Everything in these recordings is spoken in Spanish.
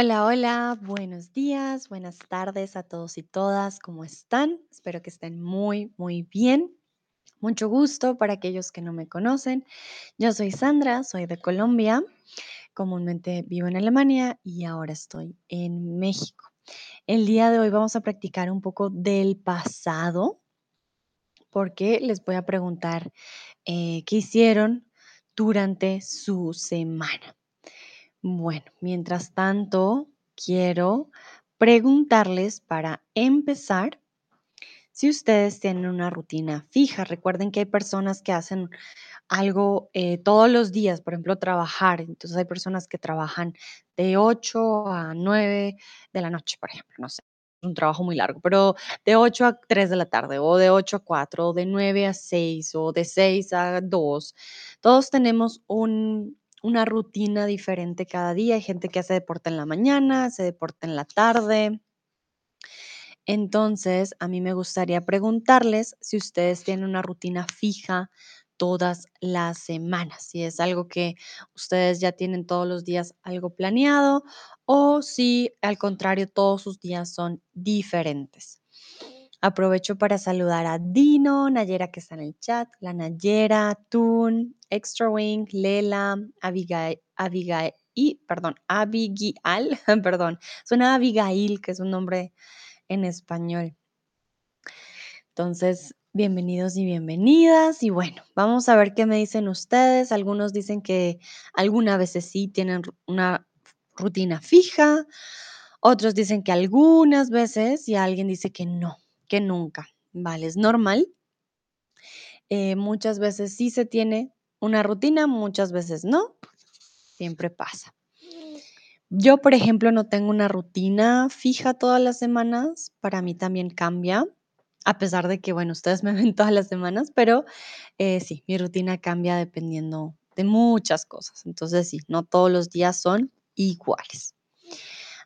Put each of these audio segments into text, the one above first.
Hola, hola, buenos días, buenas tardes a todos y todas, ¿cómo están? Espero que estén muy, muy bien. Mucho gusto para aquellos que no me conocen. Yo soy Sandra, soy de Colombia, comúnmente vivo en Alemania y ahora estoy en México. El día de hoy vamos a practicar un poco del pasado porque les voy a preguntar eh, qué hicieron durante su semana. Bueno, mientras tanto, quiero preguntarles para empezar si ustedes tienen una rutina fija. Recuerden que hay personas que hacen algo eh, todos los días, por ejemplo, trabajar. Entonces hay personas que trabajan de 8 a 9 de la noche, por ejemplo, no sé. Un trabajo muy largo, pero de 8 a 3 de la tarde, o de 8 a 4, o de 9 a 6, o de 6 a 2. Todos tenemos un, una rutina diferente cada día. Hay gente que hace deporte en la mañana, hace deporte en la tarde. Entonces, a mí me gustaría preguntarles si ustedes tienen una rutina fija todas las semanas, si es algo que ustedes ya tienen todos los días algo planeado o si al contrario todos sus días son diferentes. Aprovecho para saludar a Dino, Nayera que está en el chat, la Nayera, Tun, Extra Wing, Lela, Abigail, Abigail, y, perdón, Abigail, perdón, suena Abigail, que es un nombre en español. Entonces, bienvenidos y bienvenidas. Y bueno, vamos a ver qué me dicen ustedes. Algunos dicen que algunas veces sí tienen una rutina fija. Otros dicen que algunas veces y alguien dice que no, que nunca. Vale, es normal. Eh, muchas veces sí se tiene una rutina, muchas veces no. Siempre pasa. Yo, por ejemplo, no tengo una rutina fija todas las semanas. Para mí también cambia, a pesar de que, bueno, ustedes me ven todas las semanas, pero eh, sí, mi rutina cambia dependiendo de muchas cosas. Entonces, sí, no todos los días son iguales.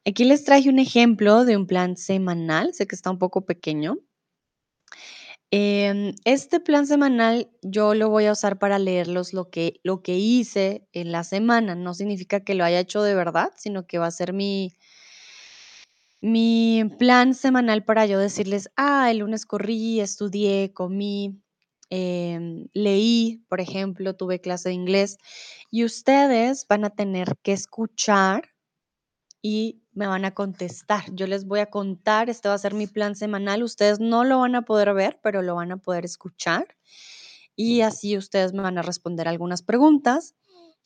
Aquí les traje un ejemplo de un plan semanal. Sé que está un poco pequeño, Em, este plan semanal yo lo voy a usar para leerlos lo que, lo que hice en la semana. No significa que lo haya hecho de verdad, sino que va a ser mi, mi plan semanal para yo decirles, ah, el lunes corrí, estudié, comí, em, leí, por ejemplo, tuve clase de inglés. Y ustedes van a tener que escuchar y me van a contestar. Yo les voy a contar, este va a ser mi plan semanal. Ustedes no lo van a poder ver, pero lo van a poder escuchar. Y así ustedes me van a responder algunas preguntas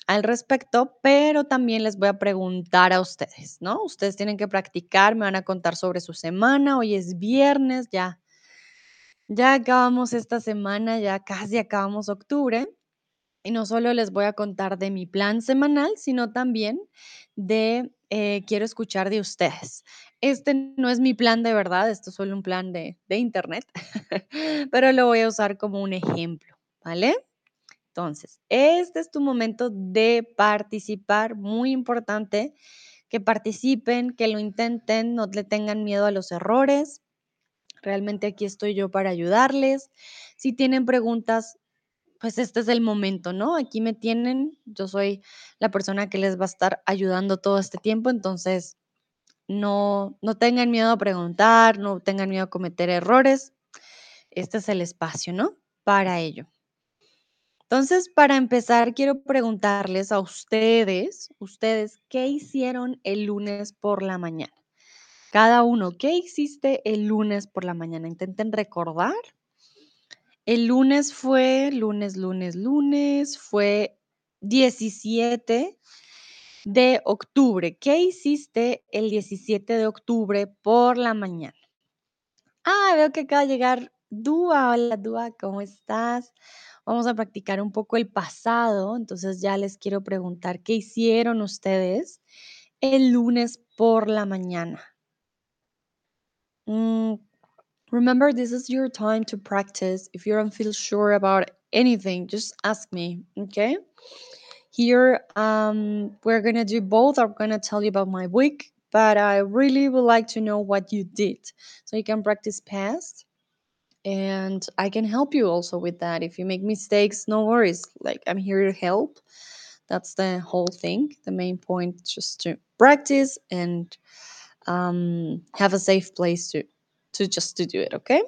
al respecto, pero también les voy a preguntar a ustedes, ¿no? Ustedes tienen que practicar, me van a contar sobre su semana. Hoy es viernes, ya. Ya acabamos esta semana, ya casi acabamos octubre. Y no solo les voy a contar de mi plan semanal, sino también de eh, quiero escuchar de ustedes. Este no es mi plan de verdad, esto es solo un plan de, de internet, pero lo voy a usar como un ejemplo, ¿vale? Entonces, este es tu momento de participar, muy importante que participen, que lo intenten, no le tengan miedo a los errores. Realmente aquí estoy yo para ayudarles. Si tienen preguntas, pues este es el momento, ¿no? Aquí me tienen, yo soy la persona que les va a estar ayudando todo este tiempo, entonces no, no tengan miedo a preguntar, no tengan miedo a cometer errores. Este es el espacio, ¿no? Para ello. Entonces, para empezar, quiero preguntarles a ustedes, ustedes, ¿qué hicieron el lunes por la mañana? Cada uno, ¿qué hiciste el lunes por la mañana? Intenten recordar el lunes fue, lunes, lunes, lunes, fue 17 de octubre. ¿Qué hiciste el 17 de octubre por la mañana? Ah, veo que acaba de llegar Dúa. Hola, Dúa, ¿cómo estás? Vamos a practicar un poco el pasado, entonces ya les quiero preguntar, ¿qué hicieron ustedes el lunes por la mañana? Remember, this is your time to practice. If you don't feel sure about anything, just ask me, okay? Here, um, we're gonna do both. I'm gonna tell you about my week, but I really would like to know what you did. So you can practice past, and I can help you also with that. If you make mistakes, no worries. Like, I'm here to help. That's the whole thing. The main point just to practice and um, have a safe place to, just to do it, okay?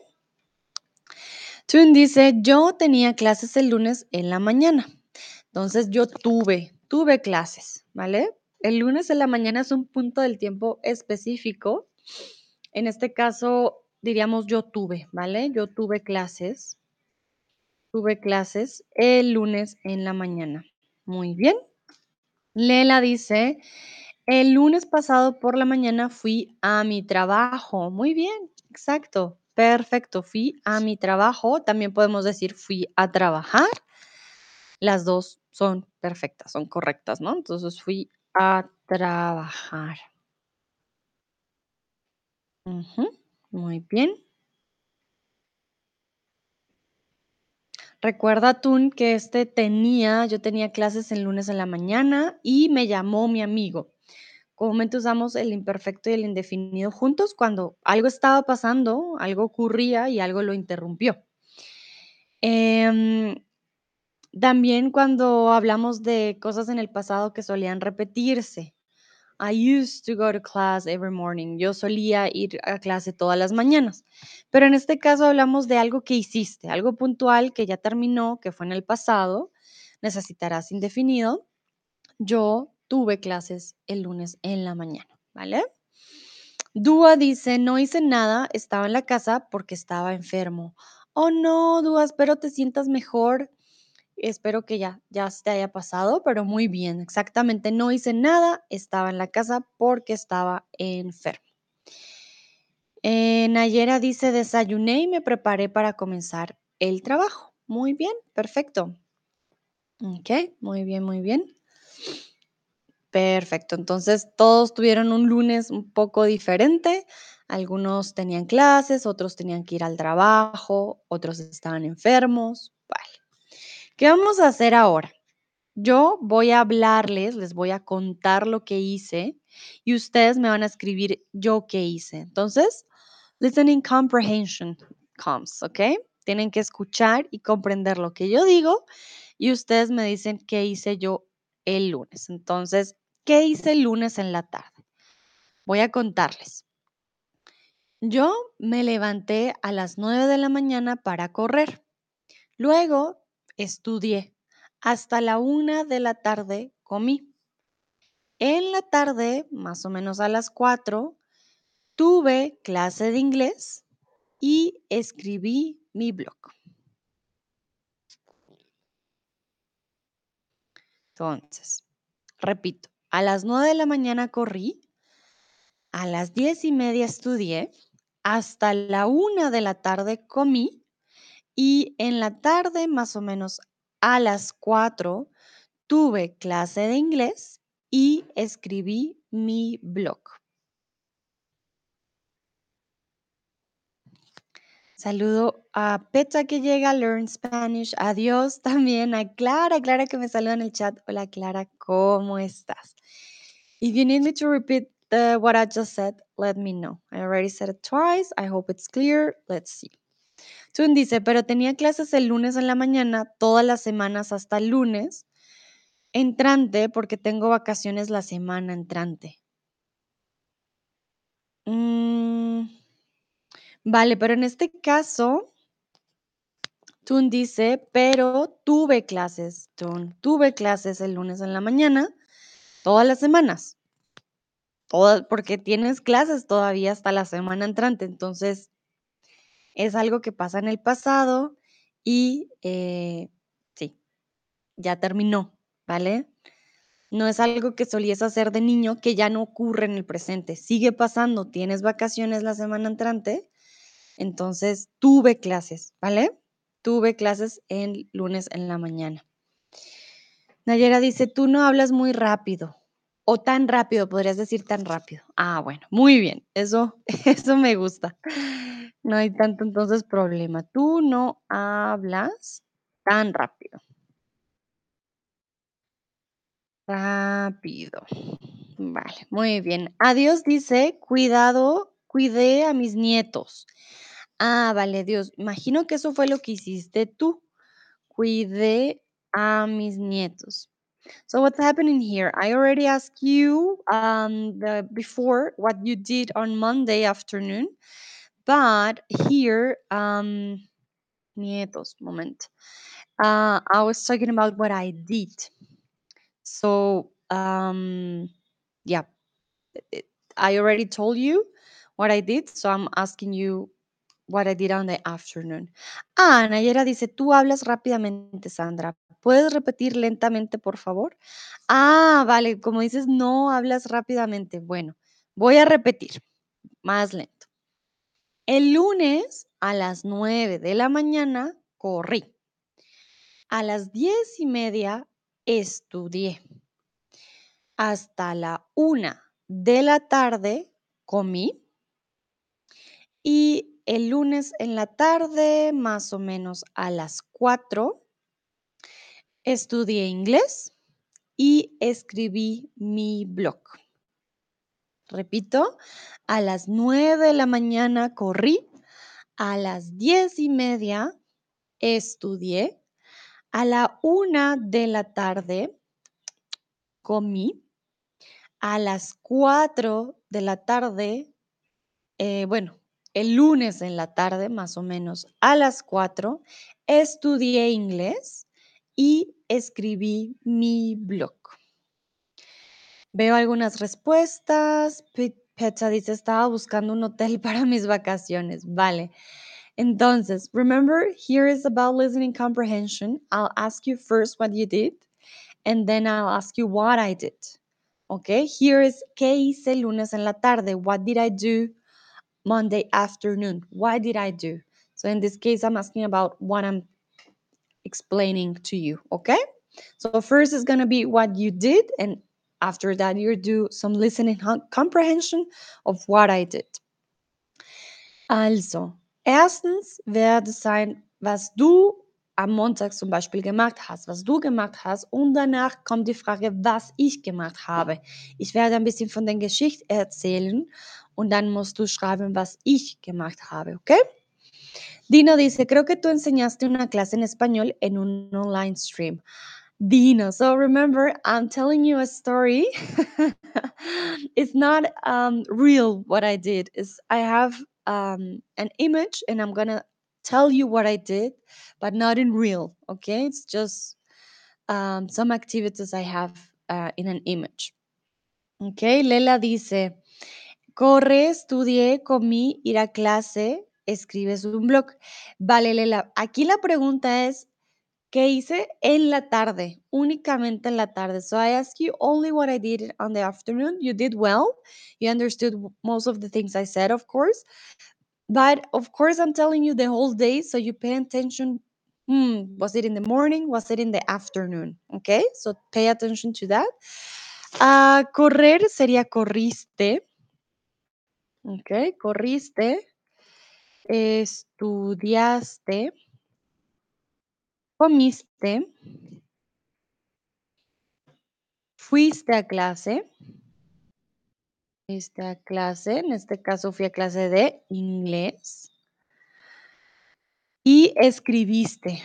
Tun dice, yo tenía clases el lunes en la mañana. Entonces yo tuve, tuve clases, ¿vale? El lunes en la mañana es un punto del tiempo específico. En este caso, diríamos yo tuve, ¿vale? Yo tuve clases. Tuve clases el lunes en la mañana. Muy bien. Lela dice, el lunes pasado por la mañana fui a mi trabajo. Muy bien, exacto. Perfecto, fui a mi trabajo. También podemos decir fui a trabajar. Las dos son perfectas, son correctas, ¿no? Entonces fui a trabajar. Ujú, Muy bien. Recuerda, Tun, que este tenía, yo tenía clases el lunes en la mañana y me llamó mi amigo. Comúnmente usamos el imperfecto y el indefinido juntos cuando algo estaba pasando, algo ocurría y algo lo interrumpió. Em, también cuando hablamos de cosas en el pasado que solían repetirse. I used to go to class every morning. Yo solía ir a clase todas las mañanas. Pero en este caso hablamos de algo que hiciste, algo puntual que ya terminó, que fue en el pasado. Necesitarás indefinido. Yo tuve clases el lunes en la mañana, ¿vale? Dúa dice, no hice nada, estaba en la casa porque estaba enfermo. Oh no, Dúa, espero te sientas mejor. Espero que ya, ya se te haya pasado, pero muy bien. Exactamente, no hice nada, estaba en la casa porque estaba enfermo. Eh, Nayera dice, desayuné y me preparé para comenzar el trabajo. Muy bien, perfecto. Ok, muy bien, muy bien. Perfecto, entonces todos tuvieron un lunes un poco diferente. Algunos tenían clases, otros tenían que ir al trabajo, otros estaban enfermos. Vale. ¿Qué vamos a hacer ahora? Yo voy a hablarles, les voy a contar lo que hice y ustedes me van a escribir yo qué hice. Entonces, listening comprehension comes, ¿ok? Tienen que escuchar y comprender lo que yo digo y ustedes me dicen qué hice yo el lunes. Entonces, ¿qué hice el lunes en la tarde? Voy a contarles. Yo me levanté a las 9 de la mañana para correr. Luego estudié. Hasta la 1 de la tarde comí. En la tarde, más o menos a las 4, tuve clase de inglés y escribí mi blog. Entonces, repito, a las 9 de la mañana corrí, a las 10 y media estudié, hasta la 1 de la tarde comí y en la tarde, más o menos a las 4, tuve clase de inglés y escribí mi blog. Saludo a Petra que llega, Learn Spanish. Adiós también a Clara, Clara que me saluda en el chat. Hola Clara, ¿cómo estás? If you need me to repeat the, what I just said, let me know. I already said it twice. I hope it's clear. Let's see. Tun dice, pero tenía clases el lunes en la mañana, todas las semanas hasta el lunes entrante, porque tengo vacaciones la semana entrante. Mm, vale, pero en este caso, Tun dice, pero tuve clases, Tun, tuve clases el lunes en la mañana, todas las semanas. Porque tienes clases todavía hasta la semana entrante, entonces es algo que pasa en el pasado y eh, sí, ya terminó, ¿vale? No es algo que solías hacer de niño que ya no ocurre en el presente, sigue pasando, tienes vacaciones la semana entrante, entonces tuve clases, ¿vale? Tuve clases el lunes en la mañana. Nayera dice, tú no hablas muy rápido o tan rápido, podrías decir tan rápido. Ah, bueno, muy bien, eso, eso me gusta. No hay tanto entonces problema. Tú no hablas tan rápido. Rápido. Vale, muy bien. Adiós dice, cuidado, cuidé a mis nietos. Ah, vale, Dios. Imagino que eso fue lo que hiciste tú. Cuidé a mis nietos. So what's happening here? I already asked you um, the before what you did on Monday afternoon, but here, um, nietos, moment. Uh, I was talking about what I did. So um, yeah, I already told you what I did, so I'm asking you what I did on the afternoon. Ah, Nayera dice, tú hablas rápidamente, Sandra. ¿Puedes repetir lentamente, por favor? Ah, vale, como dices, no hablas rápidamente. Bueno, voy a repetir más lento. El lunes a las 9 de la mañana corrí. A las diez y media estudié. Hasta la una de la tarde comí. Y el lunes en la tarde, más o menos a las 4, estudié inglés y escribí mi blog. Repito, a las 9 de la mañana corrí, a las diez y media estudié, a la una de la tarde comí, a las 4 de la tarde, eh, bueno, el lunes en la tarde, más o menos a las 4, estudié inglés y escribí mi blog. Veo algunas respuestas. Pe- Pecha dice, estaba buscando un hotel para mis vacaciones. Vale. Entonces, remember, here is about listening comprehension. I'll ask you first what you did, and then I'll ask you what I did. Okay, here is ¿qué hice el lunes en la tarde? What did I do Monday afternoon? What did I do? So in this case, I'm asking about what I'm explaining to you. Okay, so first is going to be what you did, and after that, you do some listening comprehension of what I did. Also, erstens werde sein, was du am Montag zum Beispiel gemacht hast, was du gemacht hast. Und danach kommt die Frage, was ich gemacht habe. Ich werde ein bisschen von der Geschichte erzählen und dann musst du schreiben, was ich gemacht habe, ¿ok? Dino dice, creo que tú enseñaste una clase en español en un online stream. Dino, so remember, I'm telling you a story. it's not um, real what I did. Is I have um, an image and I'm gonna tell you what I did, but not in real. Okay, it's just um, some activities I have uh, in an image. Okay, Lela dice, corre, estudié, comí, ir a clase, escribes un blog. Vale, Lela, aquí la pregunta es, ¿qué hice en la tarde? Únicamente en la tarde. So I ask you only what I did on the afternoon. You did well. You understood most of the things I said, of course. But of course, I'm telling you the whole day, so you pay attention. Hmm, was it in the morning? Was it in the afternoon? Okay, so pay attention to that. Ah, correr sería corriste. Ok, corriste. Estudiaste. Comiste. Fuiste a clase. Fuiste a clase. En este caso fui a clase de inglés. Y escribiste.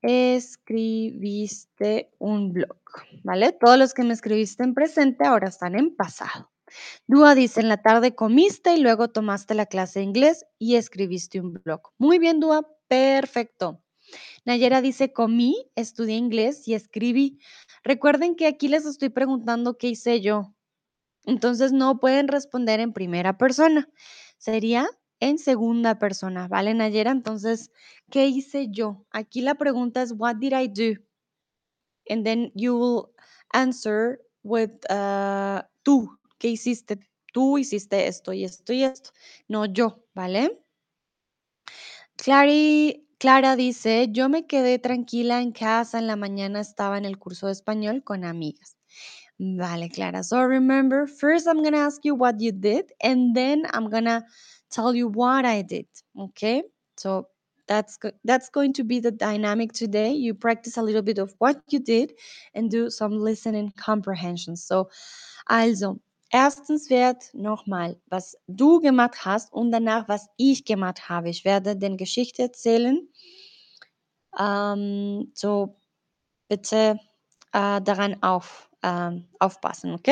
Escribiste un blog, ¿vale? Todos los que me escribiste en presente ahora están en pasado. Dúa dice, en la tarde comiste y luego tomaste la clase de inglés y escribiste un blog. Muy bien, Dúa, perfecto. Nayera dice, comí, estudié inglés y escribí. Recuerden que aquí les estoy preguntando qué hice yo. Entonces no pueden responder en primera persona. Sería en segunda persona, ¿vale, Nayera? Entonces, ¿qué hice yo? Aquí la pregunta es, what did I do? And then you will answer with uh, tú. ¿Qué hiciste? Tú hiciste esto y esto y esto. No yo, ¿vale? Clary, Clara dice, yo me quedé tranquila en casa, en la mañana estaba en el curso de español con amigas. Vale, Clara. So remember, first I'm going to ask you what you did, and then I'm going to tell you what I did. Okay? So that's that's going to be the dynamic today. You practice a little bit of what you did and do some listening comprehension. So, also, erstens wird nochmal, was du gemacht hast und danach, was ich gemacht habe. Ich werde den Geschichte erzählen. Ähm, so, bitte ah, daran auf, am, aufpassen, ¿ok?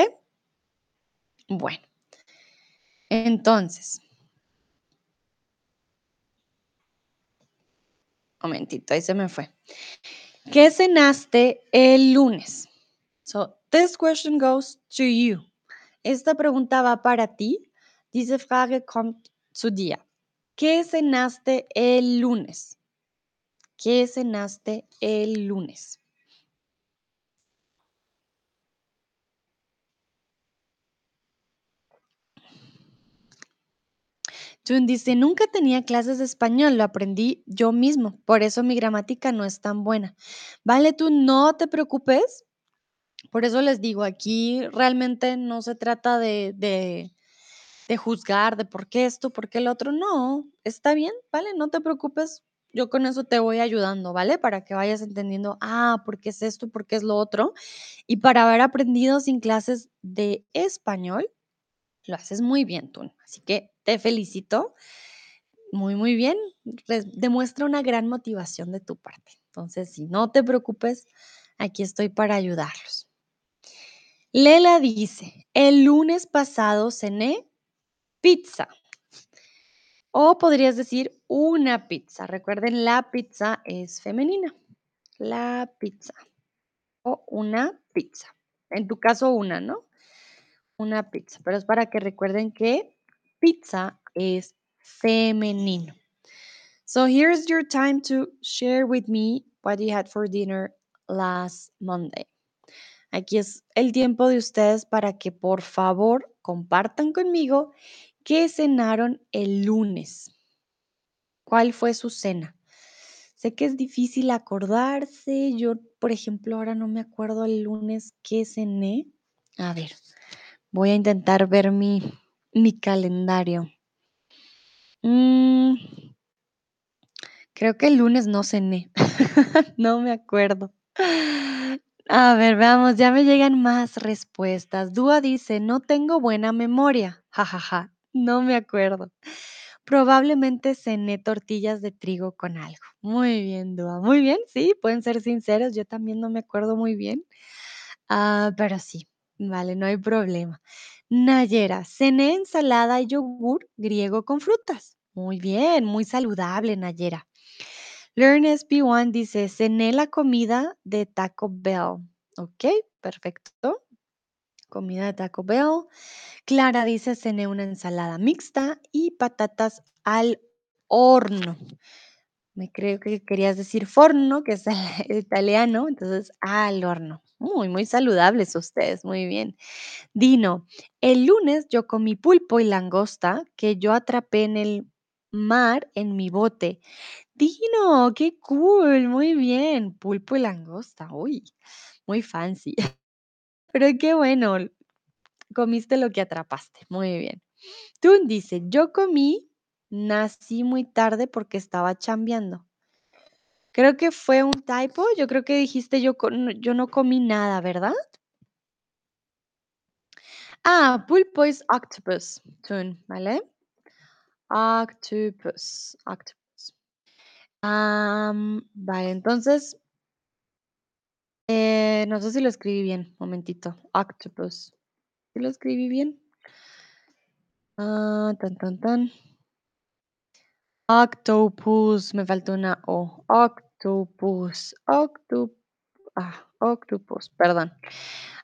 Bueno, entonces, momentito, ahí se me fue. ¿Qué cenaste el lunes? So, this question goes to you. Esta pregunta va para ti. Diese Frage kommt zu dir. ¿Qué cenaste el lunes? ¿Qué cenaste el lunes? Jun dice, nunca tenía clases de español, lo aprendí yo mismo, por eso mi gramática no es tan buena. Vale, tú no te preocupes, por eso les digo, aquí realmente no se trata de, juzgar, de por qué esto, por qué el otro, no, está bien, vale, no te preocupes, yo con eso te voy ayudando, ¿vale? Para que vayas entendiendo, ah, por qué es esto, por qué es lo otro, y para haber aprendido sin clases de español, lo haces muy bien tú, así que te felicito muy, muy bien. Demuestra una gran motivación de tu parte. Entonces, si no te preocupes, aquí estoy para ayudarlos. Lela dice, el lunes pasado cené pizza. O podrías decir una pizza. Recuerden, la pizza es femenina. La pizza. O una pizza. En tu caso, una, ¿no? Una pizza. Pero es para que recuerden que pizza es femenino. So here's your time to share with me what you had for dinner last Monday. Aquí es el tiempo de ustedes para que por favor compartan conmigo qué cenaron el lunes. ¿Cuál fue su cena? Sé que es difícil acordarse. Yo, por ejemplo, ahora no me acuerdo el lunes qué cené. A ver, voy a intentar ver mi, mi calendario. Mm, Creo que el lunes no cené. No me acuerdo. A ver, veamos, ya me llegan más respuestas. Dúa dice, no tengo buena memoria. Ja, ja, ja. No me acuerdo. Probablemente cené tortillas de trigo con algo. Muy bien, Dúa. Muy bien, sí, pueden ser sinceros. Yo también no me acuerdo muy bien. Ah, pero sí, vale, no hay problema. Nayera, cené ensalada y yogur griego con frutas. Muy bien, muy saludable, Nayera. Learn SB1 dice, cené la comida de Taco Bell. Ok, perfecto. Comida de Taco Bell. Clara dice, cené una ensalada mixta y patatas al horno. Me creo que querías decir forno, que es italiano, entonces al horno. Muy, muy saludables ustedes, muy bien. Dino, el lunes yo comí pulpo y langosta que yo atrapé en el mar en mi bote. Dino, qué cool, muy bien. Pulpo y langosta, uy, muy fancy. Pero qué bueno, comiste lo que atrapaste, muy bien. Tú dice, yo comí, nací muy tarde porque estaba chambeando. Creo que fue un typo, yo creo que dijiste yo, yo no comí nada, ¿verdad? Ah, pulpo es octopus, Tun, ¿vale? Octopus, octopus. Vale, entonces Eh, no sé si lo escribí bien, momentito. Octopus. ¿Sí lo escribí bien? Ah, tan, tan, tan. Octopus, me faltó una O. Octopus. Octopus. Ah, octopus, perdón.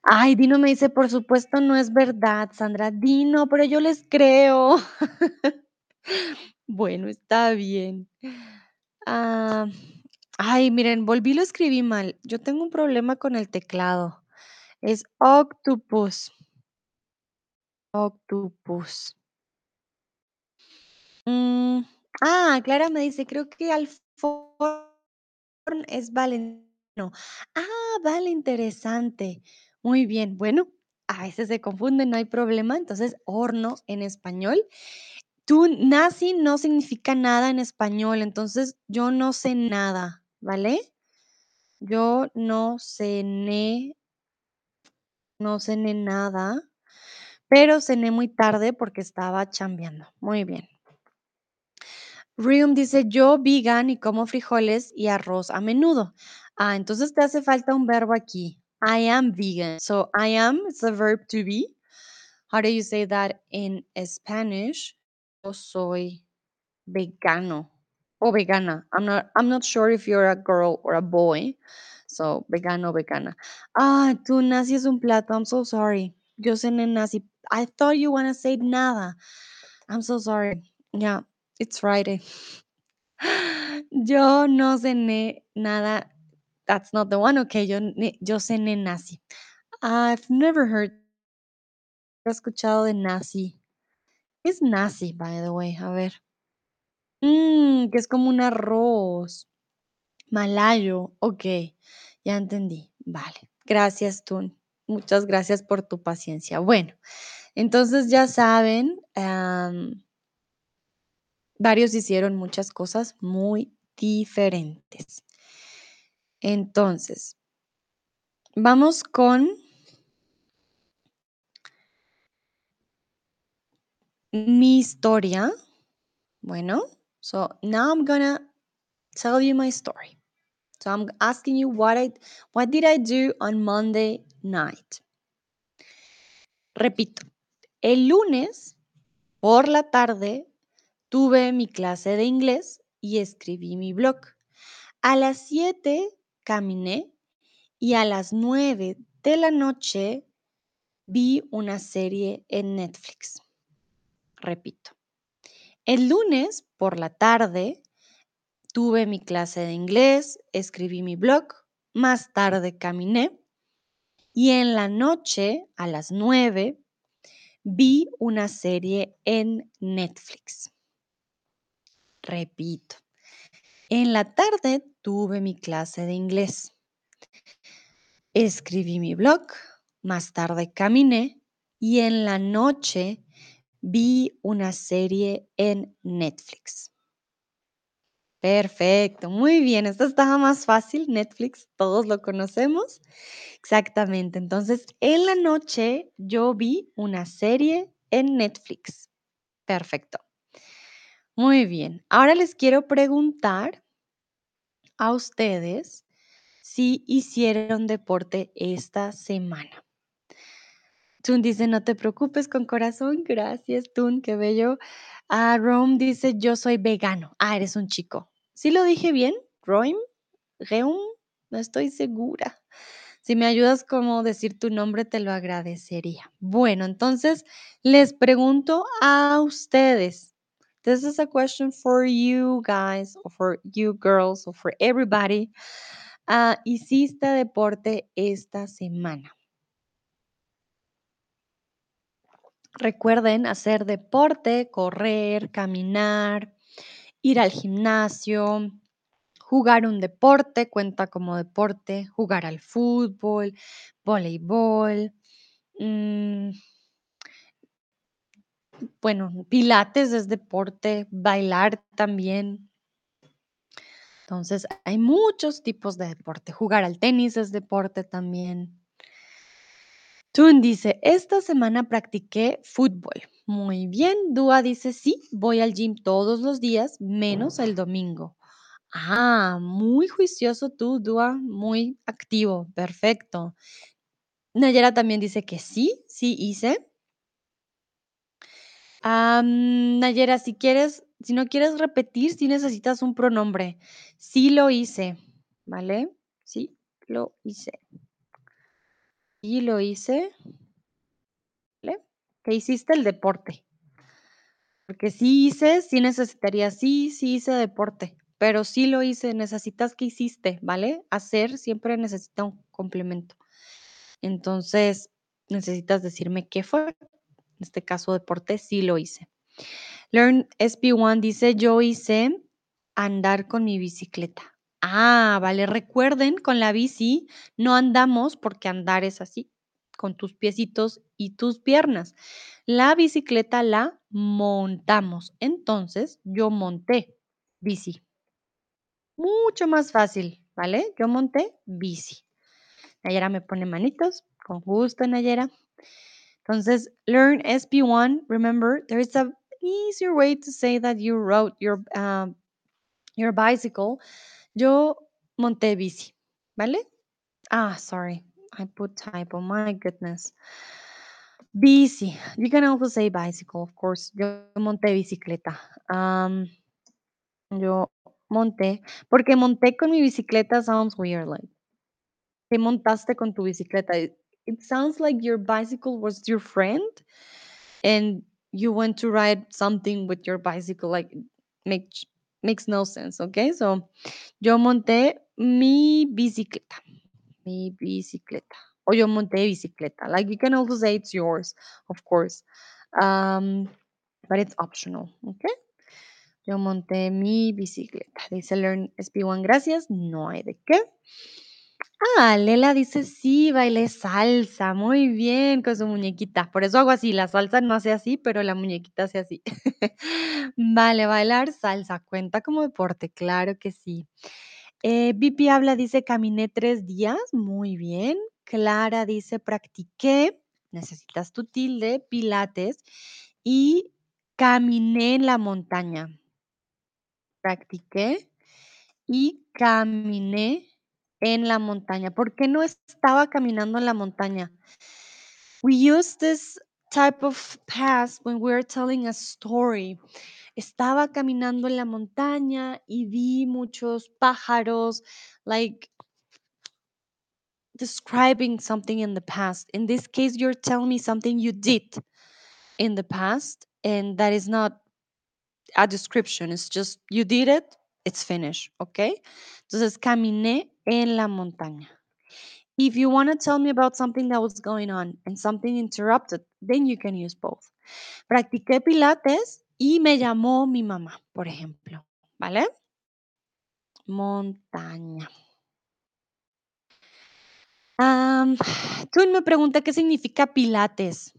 Ay, Dino me dice, por supuesto, no es verdad, Sandra. Dino, pero yo les creo. Bueno, está bien. Ah, ay, miren, volví, lo escribí mal. Yo tengo un problema con el teclado. Es octopus. Octopus. Mm, ah, Clara me dice, creo que al forno es valenciano. Ah, vale, interesante. Muy bien. Bueno, a veces se confunden, no hay problema. Entonces, horno en español. Tú, nazi no significa nada en español, entonces yo no sé nada, ¿vale? Yo no cené, no cené nada, pero cené muy tarde porque estaba chambeando. Muy bien. Rium dice, yo vegan y como frijoles y arroz a menudo. Ah, entonces te hace falta un verbo aquí. I am vegan. So I am it's a verb to be. How do you say that in Spanish? Yo soy vegano o vegana. I'm not I'm not sure if you're a girl or a boy. So vegano, vegana. Ah, tu nasi es un plato. I'm so sorry. Yo cené nasi. I thought you want to say nada. I'm so sorry. Yeah, it's Friday. Yo no cené nada. That's not the one. Okay, yo, yo cené nasi. I've never heard, he escuchado de nasi. ¿Qué es nasi, by the way? A ver. Mmm, que es como un arroz. Malayo. Ok, ya entendí. Vale. Gracias, Tun. Muchas gracias por tu paciencia. Bueno, entonces ya saben, varios hicieron muchas cosas muy diferentes. Entonces, vamos con mi historia. Bueno, so now I'm gonna tell you my story. So I'm asking you what I what did I do on Monday night? Repito, el lunes por la tarde tuve mi clase de inglés y escribí mi blog. A las 7 caminé y a las 9 de la noche vi una serie en Netflix. Repito, el lunes por la tarde tuve mi clase de inglés, escribí mi blog, más tarde caminé y en la noche a las 9 vi una serie en Netflix. Repito, en la tarde tuve mi clase de inglés. Escribí mi blog, más tarde caminé y en la noche vi una serie en Netflix. Perfecto, muy bien. Esto estaba más fácil, Netflix, todos lo conocemos. Exactamente. Entonces, en la noche yo vi una serie en Netflix. Perfecto. Muy bien. Ahora les quiero preguntar a ustedes si hicieron deporte esta semana. Tun dice, no te preocupes con corazón. Gracias, Tun, qué bello. Ah, Rome dice, yo soy vegano. Ah, eres un chico. ¿Sí lo dije bien? Rome, Reum, no estoy segura. Si me ayudas como decir tu nombre, te lo agradecería. Bueno, entonces les pregunto a ustedes. This is a question for you guys, or for you girls, or for everybody. Ah, ¿Hiciste deporte esta semana? Recuerden hacer deporte, correr, caminar, ir al gimnasio, jugar un deporte, cuenta como deporte, jugar al fútbol, voleibol, mm, bueno, pilates es deporte, bailar también. Entonces, hay muchos tipos de deporte. Jugar al tenis es deporte también. Tun dice, esta semana practiqué fútbol. Muy bien. Dua dice, sí, voy al gym todos los días, menos el domingo. Ah, muy juicioso tú, Dua, muy activo. Perfecto. Nayera también dice que sí, sí hice. Nayera, si quieres, si no quieres repetir, si necesitas un pronombre. Sí lo hice, ¿vale? Sí lo hice. Sí lo hice. ¿Vale? Que hiciste el deporte. Porque sí hice, sí necesitaría, sí, sí hice deporte, pero sí lo hice, necesitas que hiciste, ¿vale? Hacer siempre necesita un complemento. Entonces, necesitas decirme qué fue. En este caso, deporte, sí lo hice. Learn SP1 dice, yo hice andar con mi bicicleta. Ah, vale, recuerden, con la bici no andamos porque andar es así, con tus piecitos y tus piernas. La bicicleta la montamos. Entonces, yo monté bici. Mucho más fácil, ¿vale? Yo monté bici. Nayera me pone manitos. Con gusto, Nayera. Entonces, learn SP1. Remember, there is a easier way to say that you rode your, um, your bicycle. Yo monté bici, ¿vale? Ah, sorry. I put typo, my goodness. Bici. You can also say bicycle, of course. Yo monté bicicleta. Um, yo monté, porque monté con mi bicicleta sounds weird, like, ¿qué montaste con tu bicicleta? It it sounds like your bicycle was your friend and you went to ride something with your bicycle, like, makes makes no sense, okay? So, yo monté mi bicicleta, mi bicicleta, o yo monté bicicleta. Like, you can also say it's yours, of course, um, but it's optional, okay? Yo monté mi bicicleta. Dice Learn SP1, gracias. No hay de qué. Ah, Lela dice, sí, bailé salsa. Muy bien, con su muñequita. Por eso hago así. La salsa no hace así, pero la muñequita hace así. Vale, bailar salsa. Cuenta como deporte, claro que sí. Eh, Vipi habla, dice, caminé tres días. Muy bien. Clara dice, practiqué. Necesitas tu tilde, pilates. Y caminé en la montaña. Practiqué y caminé en la montaña. ¿Por qué no estaba caminando en la montaña? We use this type of past when we're telling a story. Estaba caminando en la montaña y vi muchos pájaros, like describing something in the past. In this case, you're telling me something you did in the past, and that is not a description. It's just you did it, it's finished, okay? Entonces, caminé en la montaña. If you want to tell me about something that was going on and something interrupted, then you can use both. Practiqué pilates y me llamó mi mamá, por ejemplo, ¿vale? Montaña. Tú me pregunta qué significa pilates.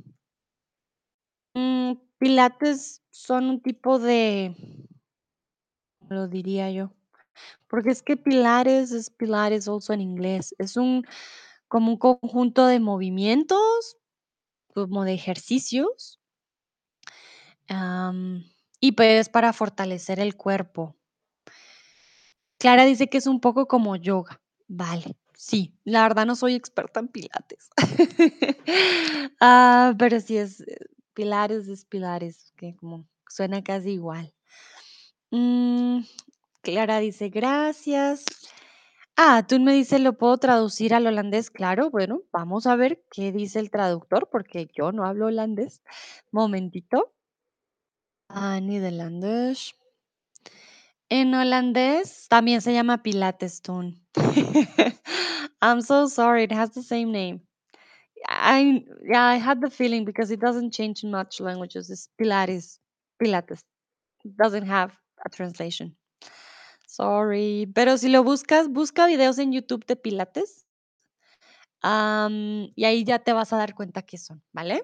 Mm, pilates son un tipo de, ¿cómo lo diría yo? Porque es que pilares es pilates also en inglés. Es un como un conjunto de movimientos, como de ejercicios. y pues para fortalecer el cuerpo. Clara dice que es un poco como yoga. Vale, sí, la verdad no soy experta en pilates. Ah, pero sí es eh, pilares es pilares, que como suena casi igual. Mm, Clara dice gracias. Ah, tú me dices, ¿lo puedo traducir al holandés? Claro, bueno, vamos a ver qué dice el traductor, porque yo no hablo holandés. Momentito. Ah, neerlandés. En holandés también se llama Pilates Tune. I'm so sorry, it has the same name. I yeah, I had the feeling because it doesn't change in much languages. It's Pilates, Pilates. It doesn't have a translation. Sorry, pero si lo buscas, busca videos en YouTube de Pilates. y ahí ya te vas a dar cuenta qué son, ¿vale?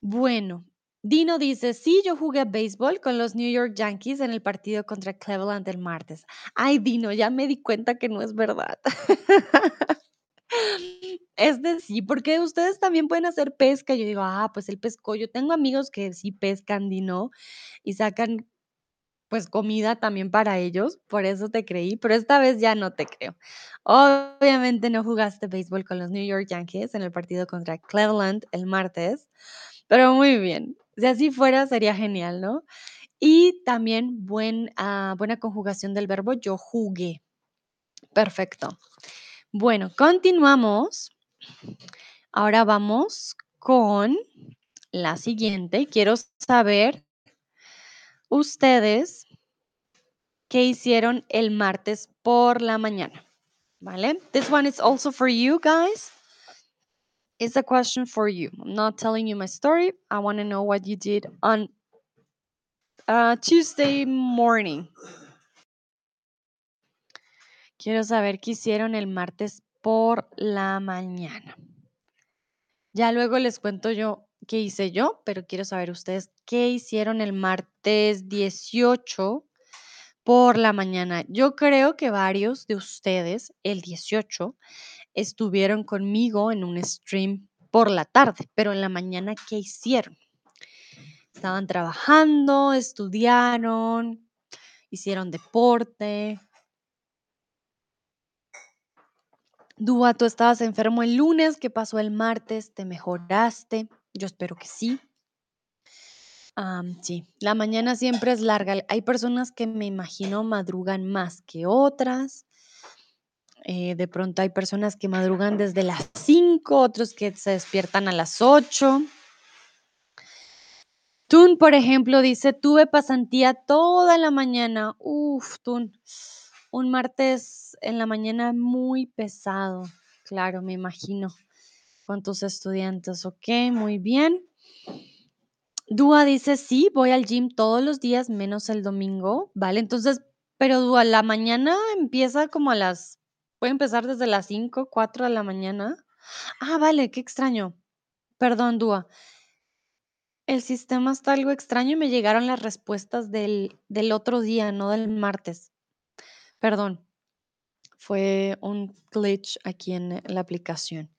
Bueno, Dino dice, sí, yo jugué béisbol con los New York Yankees en el partido contra Cleveland el martes. Ay, Dino, ya me di cuenta que no es verdad. Es de sí, porque ustedes también pueden hacer pesca. Yo digo, ah, pues él pescó. Yo tengo amigos que sí pescan, Dino, y sacan pues comida también para ellos, por eso te creí, pero esta vez ya no te creo. Obviamente no jugaste béisbol con los New York Yankees en el partido contra Cleveland el martes, pero muy bien. Si así fuera, sería genial, ¿no? Y también ah, buena conjugación del verbo yo jugué. Perfecto. Bueno, continuamos. Ahora vamos con la siguiente. Quiero saber ustedes qué hicieron el martes por la mañana. ¿Vale? This one is also for you guys. It's a question for you. I'm not telling you my story. I want to know what you did on uh, Tuesday morning. Quiero saber qué hicieron el martes por la mañana. Ya luego les cuento yo qué hice yo, pero quiero saber ustedes qué hicieron el martes 18 por la mañana. Yo creo que varios de ustedes el 18 estuvieron conmigo en un stream por la tarde, pero en la mañana, ¿qué hicieron? Estaban trabajando, estudiaron, hicieron deporte. Dúa, tú estabas enfermo el lunes, ¿qué pasó el martes? ¿Te mejoraste? Yo espero que sí. Am, sí, la mañana siempre es larga. Hay personas que me imagino madrugan más que otras. Eh, de pronto hay personas que madrugan desde las 5, otros que se despiertan a las 8. Tun, por ejemplo, dice, tuve pasantía toda la mañana. Uf, Tun, un martes en la mañana muy pesado. Claro, me imagino. Con tus estudiantes, ok, muy bien. Dúa dice, sí, voy al gym todos los días, menos el domingo, ¿vale? Entonces, pero Dúa, la mañana empieza como a las, puede empezar desde las 5, 4 de la mañana. Ah, vale, qué extraño. Perdón, Dúa. El sistema está algo extraño y me llegaron las respuestas del, del otro día, no del martes. Perdón, fue un glitch aquí en la aplicación.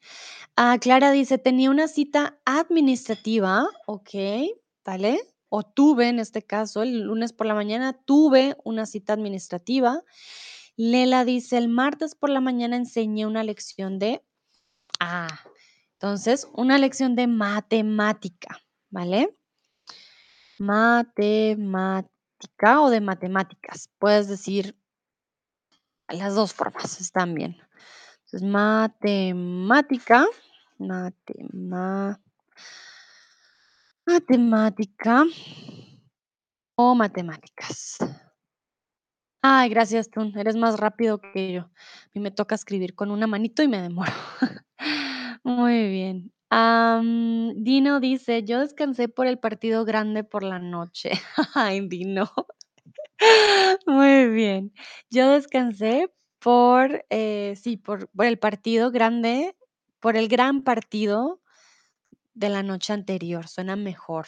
Ah, Clara dice, tenía una cita administrativa, ok, ¿vale? O tuve, en este caso, el lunes por la mañana, tuve una cita administrativa. Lela dice, el martes por la mañana enseñé una lección de... Ah, entonces, una lección de matemática, ¿vale? Matemática o de matemáticas. Puedes decir las dos formas, están bien. Entonces, matemática, matema, matemática o matemáticas. Ay, gracias, tú. Eres más rápido que yo. A mí me toca escribir con una manito y me demoro. Muy bien. Dino dice, yo descansé por el partido grande por la noche. Ay, Dino. Muy bien. Yo descansé por, eh, sí, por, por el partido grande, por el gran partido de la noche anterior. Suena mejor.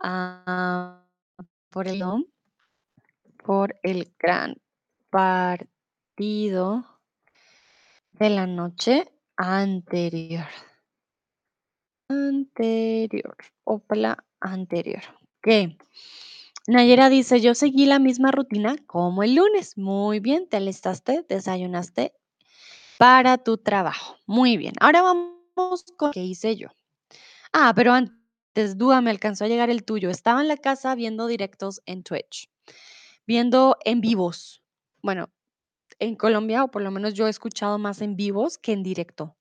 Ah, por el, por el gran partido de la noche anterior. Anterior. Opla anterior. Ok. Nayera dice, yo seguí la misma rutina como el lunes. Muy bien, te alistaste, desayunaste para tu trabajo. Muy bien. Ahora vamos con qué hice yo. Ah, pero antes, Dúa, me alcanzó a llegar el tuyo. Estaba en la casa viendo directos en Twitch, viendo en vivos. Bueno, en Colombia, o por lo menos yo he escuchado más en vivos que en directo.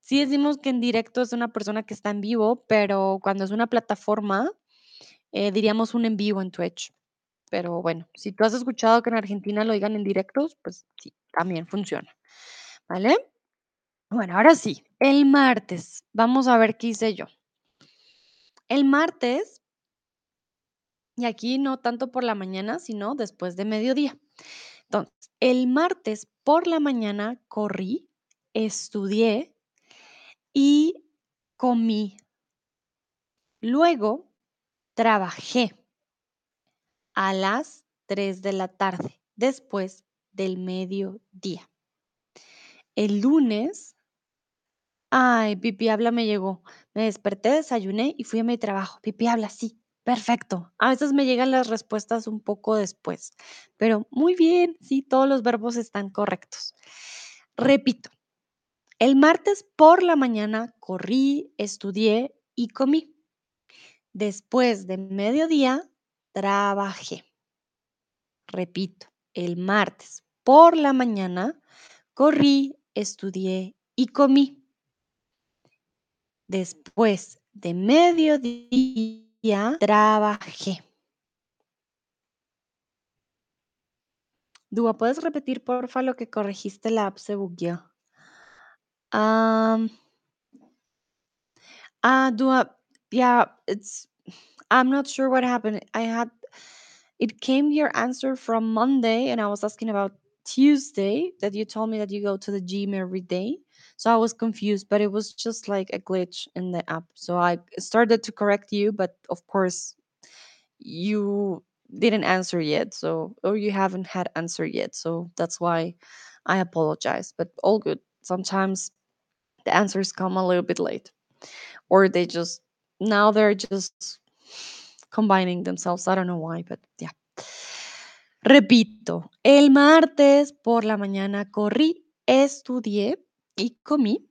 Sí decimos que en directo es una persona que está en vivo, pero cuando es una plataforma, eh, diríamos un en vivo en Twitch. Pero bueno, si tú has escuchado que en Argentina lo digan en directos, pues sí, también funciona. ¿Vale? Bueno, ahora sí, el martes. Vamos a ver qué hice yo. El martes, y aquí no tanto por la mañana, sino después de mediodía. Entonces, el martes por la mañana corrí, estudié y comí. Luego trabajé a las 3 de la tarde, después del mediodía. El lunes, ay, Pipi habla me llegó. Me desperté, desayuné y fui a mi trabajo. Pipi habla, sí, perfecto. A veces me llegan las respuestas un poco después, pero muy bien, sí, todos los verbos están correctos. Repito, el martes por la mañana corrí, estudié y comí. Después de mediodía, trabajé. Repito, el martes por la mañana corrí, estudié y comí. Después de mediodía, trabajé. Dúa, ¿puedes repetir porfa lo que corregiste la app se bugueó? Ah, Dua, yeah, it's, I'm not sure what happened. I had, it came your answer from Monday and I was asking about Tuesday that you told me that you go to the gym every day. So I was confused, but it was just like a glitch in the app. So I started to correct you, but of course, you didn't answer yet. So, or you haven't had answer yet. So that's why I apologize, but all good. Sometimes the answers come a little bit late, or they just, now they're just combining themselves. I don't know why, but yeah. Repito, el martes por la mañana corrí, estudié y comí.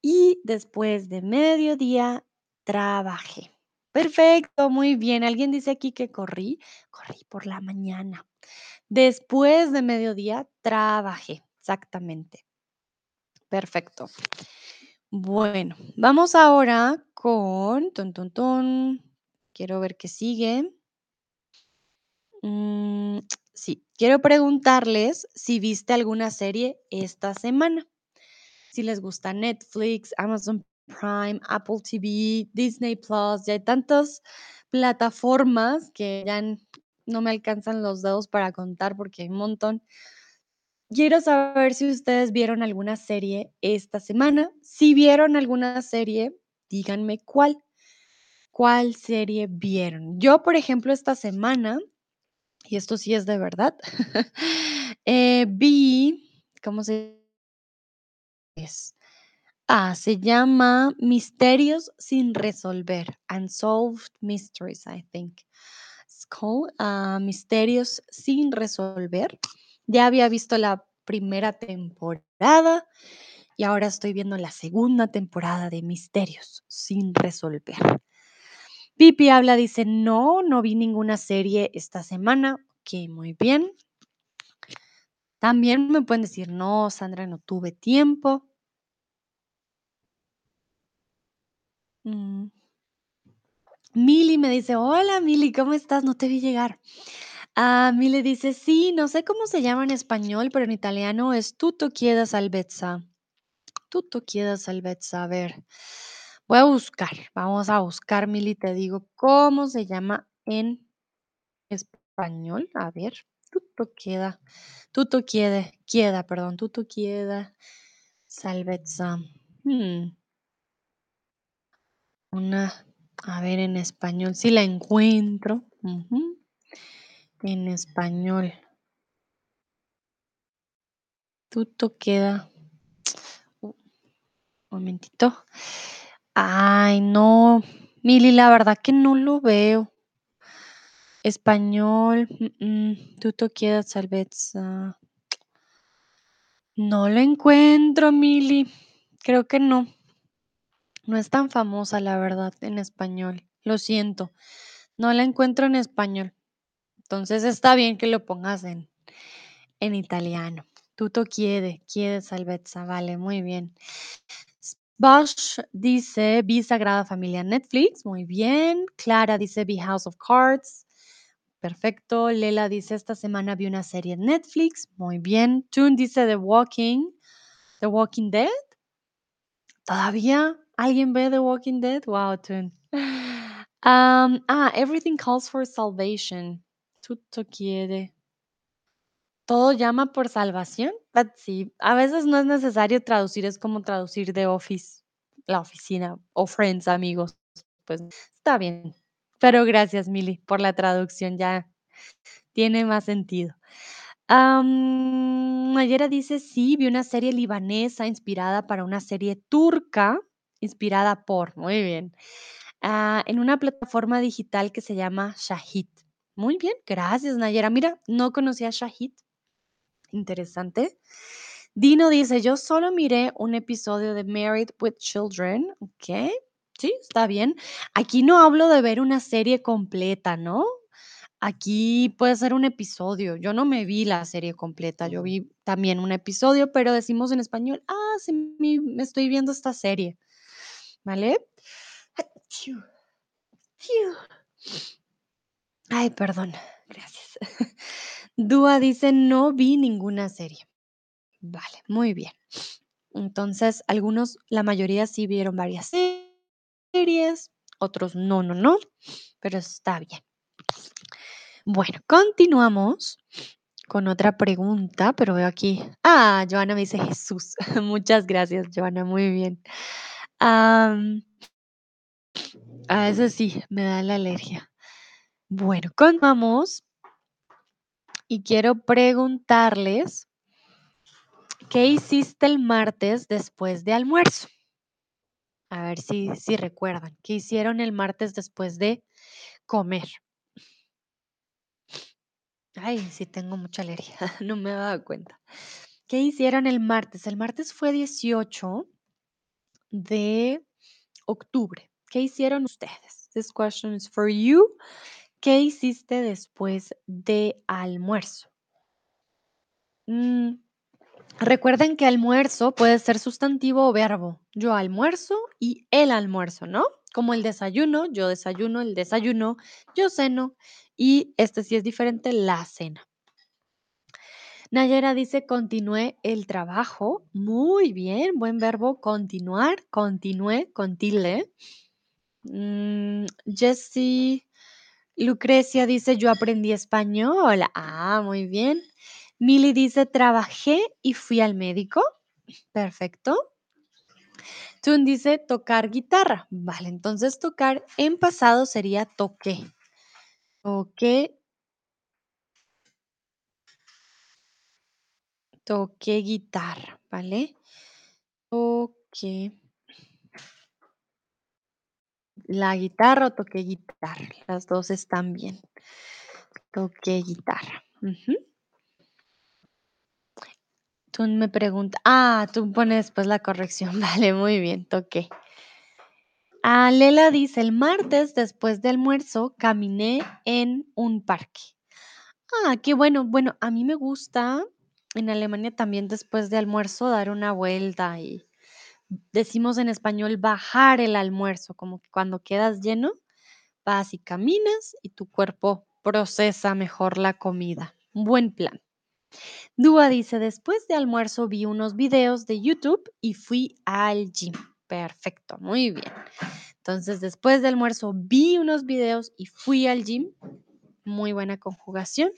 Y después de mediodía, trabajé. Perfecto, muy bien. Alguien dice aquí que corrí. Corrí por la mañana. Después de mediodía, trabajé. Exactamente. Perfecto. Bueno, vamos ahora con ton, ton, ton. Quiero ver qué sigue. Mm, sí, quiero preguntarles si viste alguna serie esta semana. Si les gusta Netflix, Amazon Prime, Apple TV, Disney Plus, ya hay tantas plataformas que ya no me alcanzan los dedos para contar porque hay un montón. Quiero saber si ustedes vieron alguna serie esta semana. Si vieron alguna serie, díganme cuál. ¿Cuál serie vieron? Yo, por ejemplo, esta semana, y esto sí es de verdad, eh, vi, ¿cómo se es? Ah, se llama Misterios sin resolver. Unsolved Mysteries, I think. It's called ah, Misterios sin resolver. Ya había visto la primera temporada y ahora estoy viendo la segunda temporada de Misterios sin resolver. Pipi habla, dice, no, no vi ninguna serie esta semana. Ok, muy bien. También me pueden decir, no, Sandra, no tuve tiempo. Mm, Mili me dice, hola Mili, ¿cómo estás? No te vi llegar. Ah, Mili dice, sí, no sé cómo se llama en español, pero en italiano es tutto chieda salvezza. Tutto chieda salvezza. A ver, voy a buscar, vamos a buscar, Mili, te digo cómo se llama en español. A ver, tutto queda, tutto quiede, queda, perdón, tutto quieda salvezza. Hmm, una, a ver, en español, si la encuentro. En español, tutto queda. Un momentito. Ay, no, Mili, la verdad que no lo veo. Español, tutto queda salvezza. No lo encuentro, Mili. Creo que no. No es tan famosa, la verdad, en español. Lo siento. No la encuentro en español. Entonces está bien que lo pongas en, en italiano. Tutto chiede, chiede salvezza. Vale, muy bien. Bosch dice, vi Sagrada Familia Netflix. Muy bien. Clara dice, vi House of Cards. Perfecto. Lela dice, esta semana vi una serie en Netflix. Muy bien. Toon dice, The Walking. The Walking Dead. ¿Todavía alguien ve The Walking Dead? Wow, Toon. Am, ah, Everything Calls for Salvation. Tutto. Todo llama por salvación. But sí, a veces no es necesario traducir, es como traducir The Office, la oficina, o Friends, amigos. Pues está bien. Pero gracias, Mili, por la traducción, ya tiene más sentido. Nayera dice, sí, vi una serie libanesa inspirada para una serie turca, inspirada por, muy bien, ah, en una plataforma digital que se llama Shahid. Muy bien, gracias, Nayera. Mira, no conocía Shahid. Interesante. Dino dice, yo solo miré un episodio de Married with Children. Ok, sí, está bien. Aquí no hablo de ver una serie completa, ¿no? Aquí puede ser un episodio. Yo no me vi la serie completa, yo vi también un episodio, pero decimos en español, ah, sí, me estoy viendo esta serie, ¿vale? Ay, perdón, gracias. Dúa dice, no vi ninguna serie. Vale, muy bien. Entonces, algunos, la mayoría sí vieron varias series, otros no, no, no, pero está bien. Bueno, continuamos con otra pregunta, pero veo aquí. Ah, Joana me dice Jesús. Muchas gracias, Joana, muy bien. Am, a eso sí, me da la alergia. Bueno, continuamos y quiero preguntarles, ¿qué hiciste el martes después de almuerzo? A ver si, si recuerdan, ¿qué hicieron el martes después de comer? Ay, sí tengo mucha alergia, no me he dado cuenta. ¿Qué hicieron el martes? El martes fue 18 de octubre. ¿Qué hicieron ustedes? This question is for you. ¿Qué hiciste después de almuerzo? Mm, recuerden que almuerzo puede ser sustantivo o verbo. Yo almuerzo y el almuerzo, ¿no? Como el desayuno, yo desayuno, el desayuno, yo ceno y este sí es diferente, la cena. Nayera dice, continué el trabajo. Muy bien, buen verbo, continuar, continué, continle. Mm, Jessie, Lucrecia dice, yo aprendí español. Ah, muy bien. Mili dice, trabajé y fui al médico. Perfecto. Tun dice, tocar guitarra. Vale, entonces tocar en pasado sería toqué. Toqué. Toqué guitarra, ¿vale? Toqué. La guitarra o toqué guitarra. Las dos están bien. Toqué guitarra. Tú me preguntas, ah, tú pones pues la corrección, vale, muy bien, toqué. Ah, Lela dice, el martes después de almuerzo caminé en un parque. Ah, qué bueno. Bueno, a mí me gusta en Alemania también después de almuerzo dar una vuelta y decimos en español bajar el almuerzo, como que cuando quedas lleno, vas y caminas y tu cuerpo procesa mejor la comida. Buen plan. Dúa dice, después de almuerzo vi unos videos de YouTube y fui al gym. Perfecto, muy bien. Entonces, después de almuerzo vi unos videos y fui al gym. Muy buena conjugación.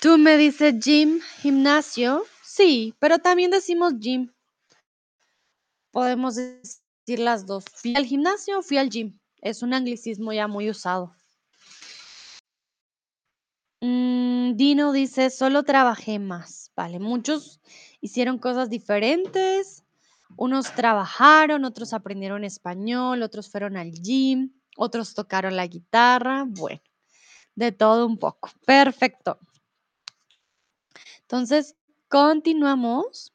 Tú me dices gym, gimnasio. Sí, pero también decimos gym. Podemos decir las dos. Fui al gimnasio fui al gym. Es un anglicismo ya muy usado. Mm, Dino dice, solo trabajé más. Vale, muchos hicieron cosas diferentes. Unos trabajaron, otros aprendieron español, otros fueron al gym, otros tocaron la guitarra. Bueno, de todo un poco. Perfecto. Entonces, continuamos.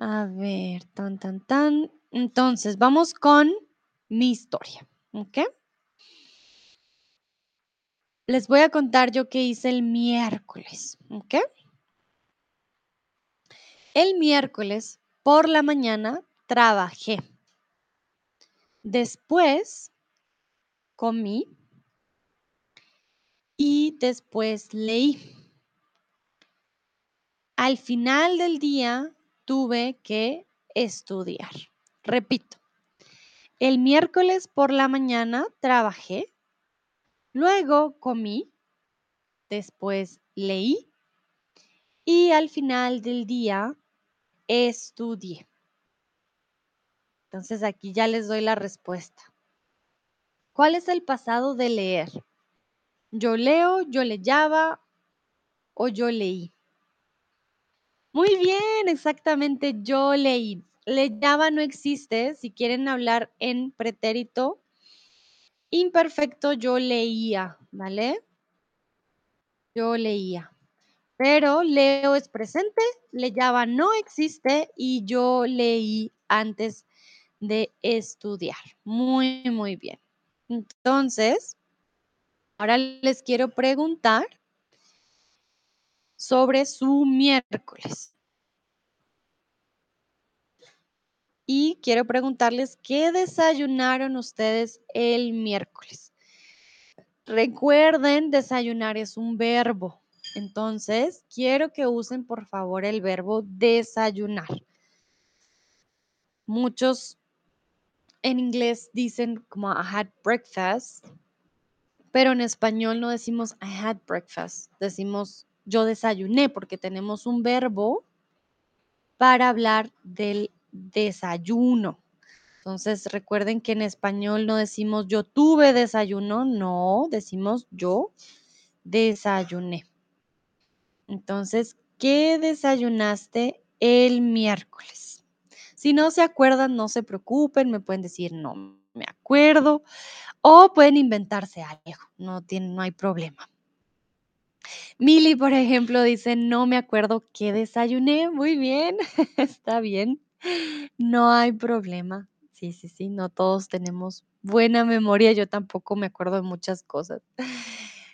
A ver, tan, tan, tan. Entonces, vamos con mi historia. ¿Ok? Les voy a contar yo qué hice el miércoles. ¿Ok? El miércoles por la mañana trabajé. Después comí y después leí. Al final del día tuve que estudiar. Repito, el miércoles por la mañana trabajé, luego comí, después leí y al final del día estudié. Entonces aquí ya les doy la respuesta. ¿Cuál es el pasado de leer? Yo leo, yo leyaba o yo leí. Muy bien, exactamente, yo leí. Leyaba no existe. Si quieren hablar en pretérito imperfecto, yo leía, ¿vale? Yo leía. Pero leo es presente, leyaba no existe y yo leí antes de estudiar. Muy, muy bien. Entonces, ahora les quiero preguntar sobre su miércoles. Y quiero preguntarles qué desayunaron ustedes el miércoles. Recuerden, desayunar es un verbo. Entonces, quiero que usen por favor el verbo desayunar. Muchos en inglés dicen como I had breakfast, pero en español no decimos I had breakfast, decimos yo desayuné porque tenemos un verbo para hablar del desayuno. Entonces recuerden que en español no decimos yo tuve desayuno, no, decimos yo desayuné. Entonces, ¿qué desayunaste el miércoles? Si no se acuerdan, no se preocupen, me pueden decir no me acuerdo o pueden inventarse algo, no, tiene, no hay problema. Mili, por ejemplo, dice: "No me acuerdo qué desayuné". Muy bien, está bien. No hay problema. Sí, sí, sí, no todos tenemos buena memoria, yo tampoco me acuerdo de muchas cosas.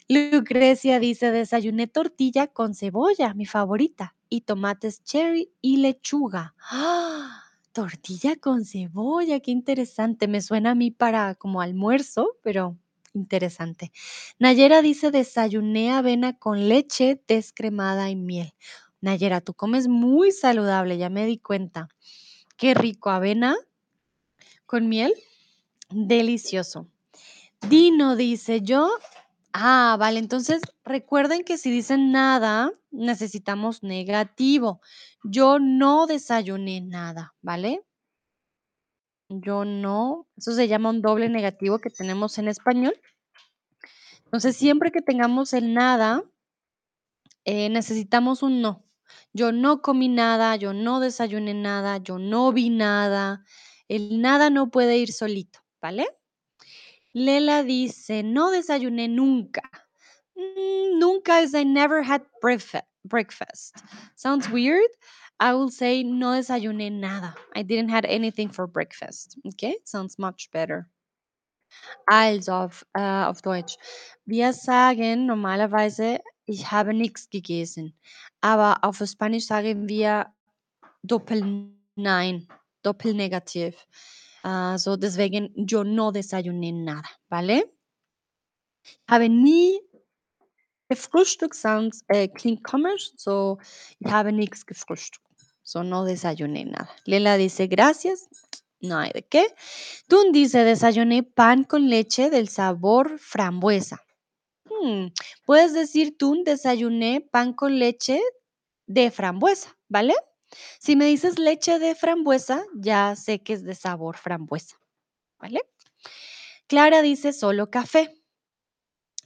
Lucrecia dice: "Desayuné tortilla con cebolla, mi favorita, y tomates cherry y lechuga". ¡Ah! Tortilla con cebolla, qué interesante. Me suena a mí para como almuerzo, pero interesante. Nayera dice: "Desayuné avena con leche descremada y miel". Nayera, tú comes muy saludable, ya me di cuenta. Qué rico, avena con miel, delicioso. Dino dice: "Yo" ah, vale, entonces recuerden que si dicen nada, necesitamos negativo. Yo no desayuné nada, ¿vale? Yo no, eso se llama un doble negativo que tenemos en español. Entonces, siempre que tengamos el nada eh, necesitamos un no. Yo no comí nada, yo no desayuné nada, yo no vi nada. El nada no puede ir solito, ¿vale? Lela dice: "No desayuné nunca". Mm, nunca is I never had breakfa breakfast. Sounds weird. I will say no desayuné nada. I didn't had anything for breakfast. Okay, sounds much better. Also auf, äh, auf Deutsch. Wir sagen normalerweise: „Ich habe nix gegessen“, aber auf Spanisch sagen wir Doppel-Nein, Doppelnegativ. Äh, so deswegen, yo no desayuné nada, ¿vale? Habe nie gefrühstückt sounds äh, klingt komisch, so ich habe nix gefrühstückt. So no desayuné nada. Lela dice: "Gracias". No hay de qué. Tun dice: "Desayuné pan con leche del sabor frambuesa". Mm, puedes decir tú: "Desayuné pan con leche de frambuesa", ¿vale? Si me dices leche de frambuesa, ya sé que es de sabor frambuesa, ¿vale? Clara dice: "Solo café".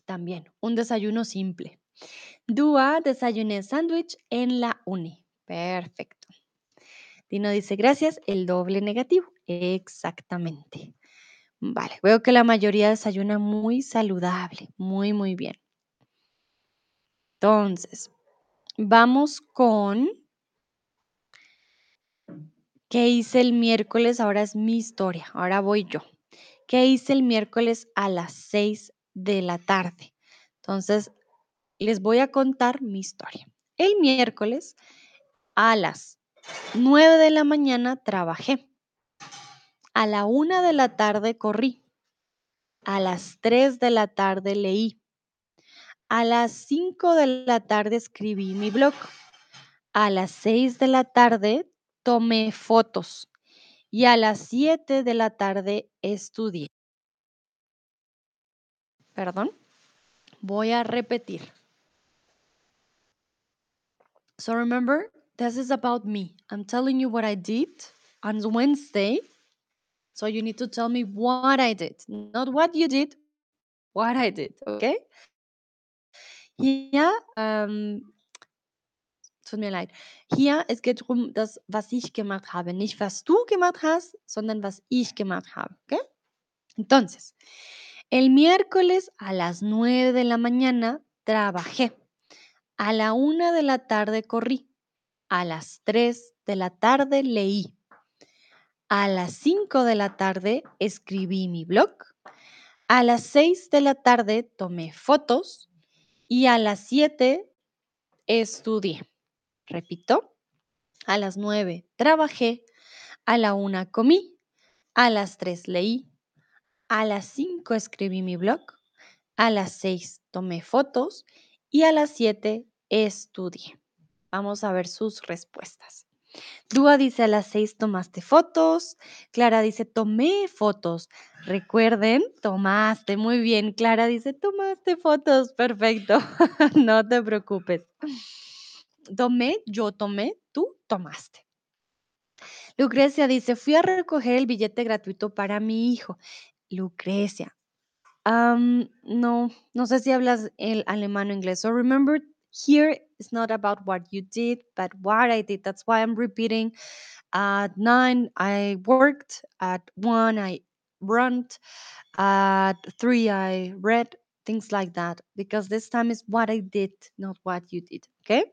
También, un desayuno simple. Dúa: "Desayuné sándwich en la uni". Perfecto. Dino dice: "Gracias", el doble negativo. Exactamente. Vale, veo que la mayoría desayuna muy saludable. Muy, muy bien. Entonces, vamos con ¿Qué hice el miércoles? Ahora es mi historia, ahora voy yo. ¿Qué hice el miércoles a las 6 de la tarde? Entonces, les voy a contar mi historia. El miércoles a las 9 de la mañana trabajé. A la 1 de la tarde corrí. A las 3 de la tarde leí. A las 5 de la tarde escribí mi blog. A las 6 de la tarde tomé fotos y a las 7 de la tarde estudié. Perdón, voy a repetir. So remember, this is about me. I'm telling you what I did on Wednesday. So you need to tell me what I did, not what you did, what I did, okay? Hier, ähm, tut mir leid. Hier, es geht darum, das, was ich gemacht habe. Nicht, was du gemacht hast, sondern was ich gemacht habe, ¿ok? Entonces, el miércoles a las 9 de la mañana trabajé. A la 1 de la tarde corrí. A las 3 de la tarde leí. A las 5 de la tarde escribí mi blog. A las 6 de la tarde tomé fotos. Y a las 7 estudié. Repito. A las 9 trabajé. A la 1 comí. A las 3 leí. A las 5 escribí mi blog. A las 6 tomé fotos. Y a las 7 estudié. Vamos a ver sus respuestas. Dúa dice a las 6 tomaste fotos. Clara dice tomé fotos. Recuerden, tomaste. Muy bien. Clara dice tomaste fotos. Perfecto. no te preocupes. Tomé, yo tomé, tú tomaste. Lucrecia dice, fui a recoger el billete gratuito para mi hijo. Lucrecia, no, no sé si hablas el alemán o inglés. So remember, here it's not about what you did, but what I did. That's why I'm repeating. At nine, I worked. At one, I run. At three, I read. things like that, because this time is what I did, not what you did, okay?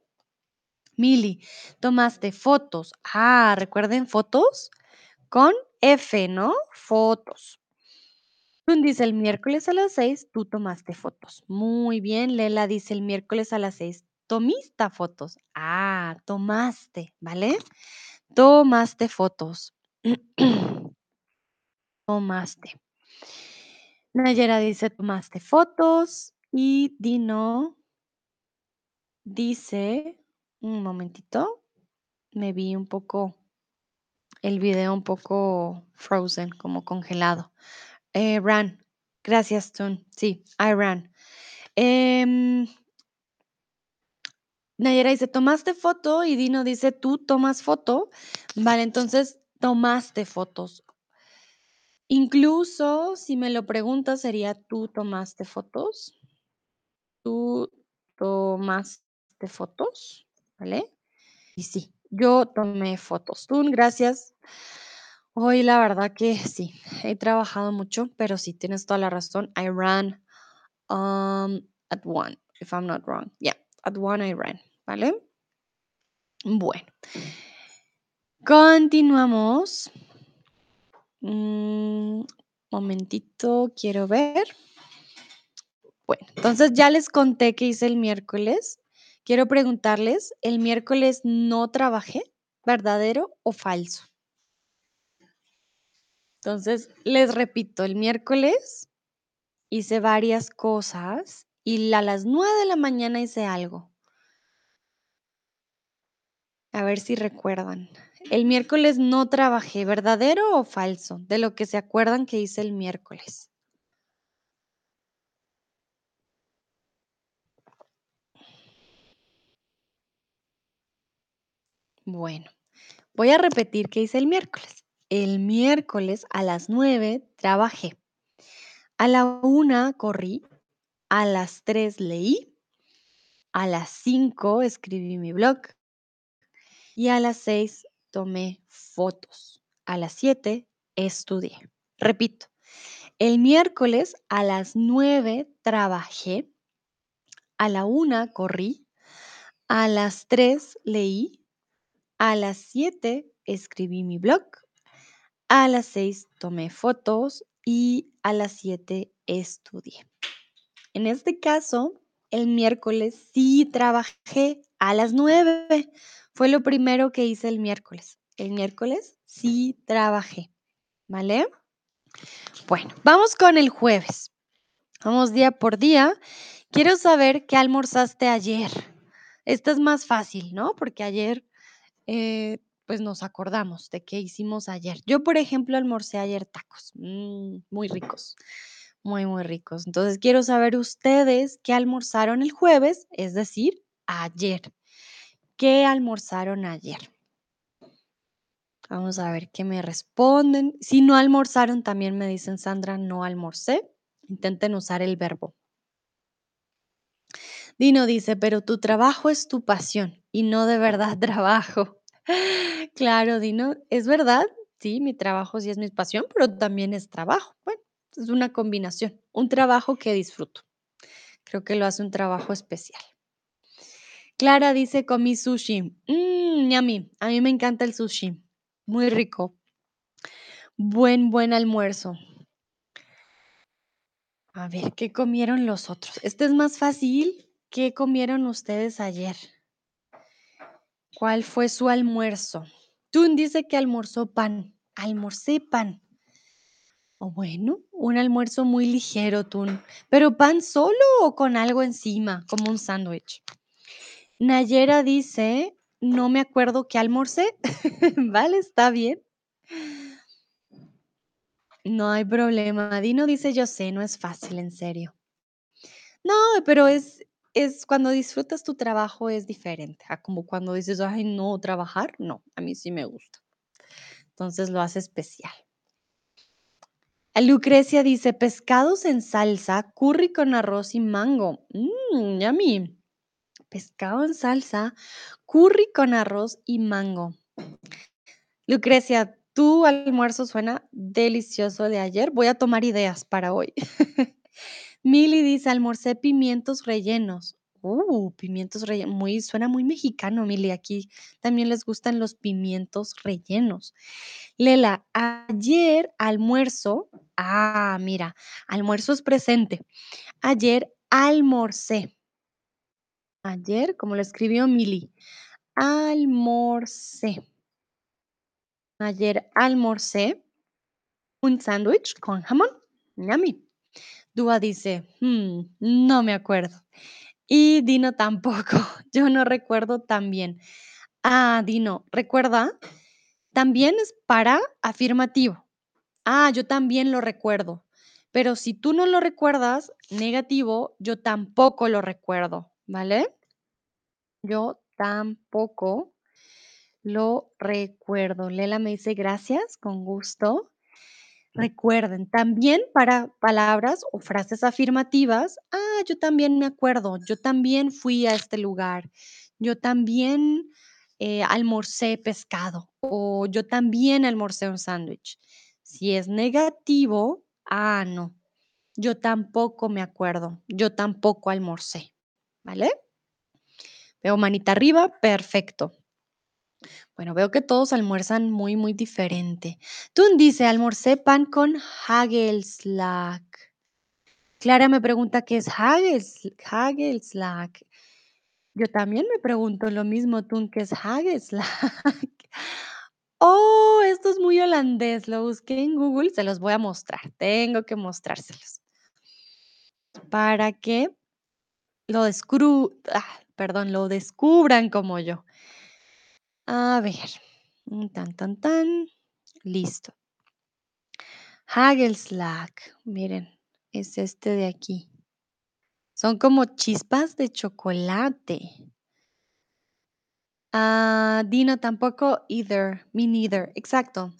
Mili, tomaste fotos. Ah, recuerden fotos con F, ¿no? Fotos. Dice el miércoles a las 6, tú tomaste fotos. Muy bien, Lela dice el miércoles a las 6, tomista fotos. Ah, tomaste, ¿vale? Tomaste fotos. tomaste. Nayera dice tomaste fotos y Dino dice, un momentito, me vi un poco, el video un poco frozen, como congelado. Eh, ran. Gracias, Tun. Sí, I ran. Em, Nayera dice, tomaste foto y Dino dice, tú tomas foto. Vale, entonces tomaste fotos. Incluso si me lo preguntas, sería tú tomaste fotos. Tú tomaste fotos, ¿vale? Y sí, yo tomé fotos. Tun, gracias. Hoy la verdad que sí, he trabajado mucho, pero sí, tienes toda la razón. I ran um, at one, if I'm not wrong. Yeah, at one I ran, ¿vale? Bueno, continuamos. Mm, momentito, quiero ver. Bueno, entonces ya les conté que hice el miércoles. Quiero preguntarles, ¿el miércoles no trabajé? ¿Verdadero o falso? Entonces, les repito, el miércoles hice varias cosas y a las 9 de la mañana hice algo. A ver si recuerdan. El miércoles no trabajé, ¿verdadero o falso? De lo que se acuerdan que hice el miércoles. Bueno, voy a repetir qué hice el miércoles. El miércoles a las 9 trabajé. A la 1 corrí. A las 3 leí. A las 5 escribí mi blog. Y a las 6 tomé fotos. A las 7 estudié. Repito, el miércoles a las 9 trabajé. A la 1 corrí. A las 3 leí. A las 7 escribí mi blog. A las 6 tomé fotos y a las 7 estudié. En este caso, el miércoles sí trabajé a las 9. Fue lo primero que hice el miércoles. El miércoles sí trabajé. ¿Vale? Bueno, vamos con el jueves. Vamos día por día. Quiero saber qué almorzaste ayer. Esto es más fácil, ¿no? Porque ayer eh, pues nos acordamos de qué hicimos ayer. Yo, por ejemplo, almorcé ayer tacos, mm, muy ricos, muy, muy ricos. Entonces, quiero saber ustedes qué almorzaron el jueves, es decir, ayer. ¿Qué almorzaron ayer? Vamos a ver qué me responden. Si no almorzaron, también me dicen, Sandra, no almorcé. Intenten usar el verbo. Dino dice, pero tu trabajo es tu pasión y no de verdad trabajo. Claro, Dino, es verdad, sí, mi trabajo sí es mi pasión, pero también es trabajo. Bueno, es una combinación, un trabajo que disfruto. Creo que lo hace un trabajo especial. Clara dice, comí sushi. Mmm, yummy. A mí me encanta el sushi. Muy rico. Buen, buen almuerzo. A ver, ¿qué comieron los otros? Este es más fácil. ¿Qué comieron ustedes ayer? ¿Cuál fue su almuerzo? Tun dice que almorzó pan. Almorcé pan. O bueno, un almuerzo muy ligero, Tun. ¿Pero pan solo o con algo encima, como un sándwich? Nayera dice, no me acuerdo qué almorcé. vale, está bien. No hay problema. Dino dice, yo sé, no es fácil, en serio. No, pero es, es cuando disfrutas tu trabajo es diferente a como cuando dices, ay, no, trabajar, no, a mí sí me gusta. Entonces lo hace especial. Lucrecia dice, pescados en salsa, curry con arroz y mango. Mmm, yummy. Pescado en salsa, curry con arroz y mango. Lucrecia, tu almuerzo suena delicioso de ayer. Voy a tomar ideas para hoy. Mili dice: "Almorcé pimientos rellenos". Uh, pimientos rellenos, muy suena muy mexicano, Mili, aquí también les gustan los pimientos rellenos. Lela: "Ayer almuerzo" ah, mira, almuerzo es presente. Ayer almorcé. Ayer, como lo escribió Mili, almorcé. Ayer almorcé un sándwich con jamón, yummy. Dúa dice: "Mm, no me acuerdo". Y Dino tampoco, yo no recuerdo también. Ah, Dino, recuerda, también es para afirmativo. Ah, yo también lo recuerdo. Pero si tú no lo recuerdas, negativo, yo tampoco lo recuerdo, ¿vale? Yo tampoco lo recuerdo. Lela me dice: "Gracias, con gusto". Recuerden, también para palabras o frases afirmativas, ah, yo también me acuerdo, yo también fui a este lugar, yo también, eh, almorcé pescado, o yo también almorcé un sándwich. Si es negativo, ah, no, yo tampoco me acuerdo, yo tampoco almorcé, ¿vale? Veo manita arriba, perfecto. Bueno, veo que todos almuerzan muy, muy diferente. Tun dice: "Almorcé pan con Hagelslag". Clara me pregunta: "¿Qué es Hagels Hagelslag?". Yo también me pregunto lo mismo, Tun, ¿qué es Hagelslag? Oh, esto es muy holandés, lo busqué en Google, se los voy a mostrar, tengo que mostrárselos. Para que lo descru ah, perdón, lo descubran como yo. A ver, tan, tan, tan, listo. Hagelslag, miren, es este de aquí. Son como chispas de chocolate. Ah, Dino tampoco, either, me neither, exacto.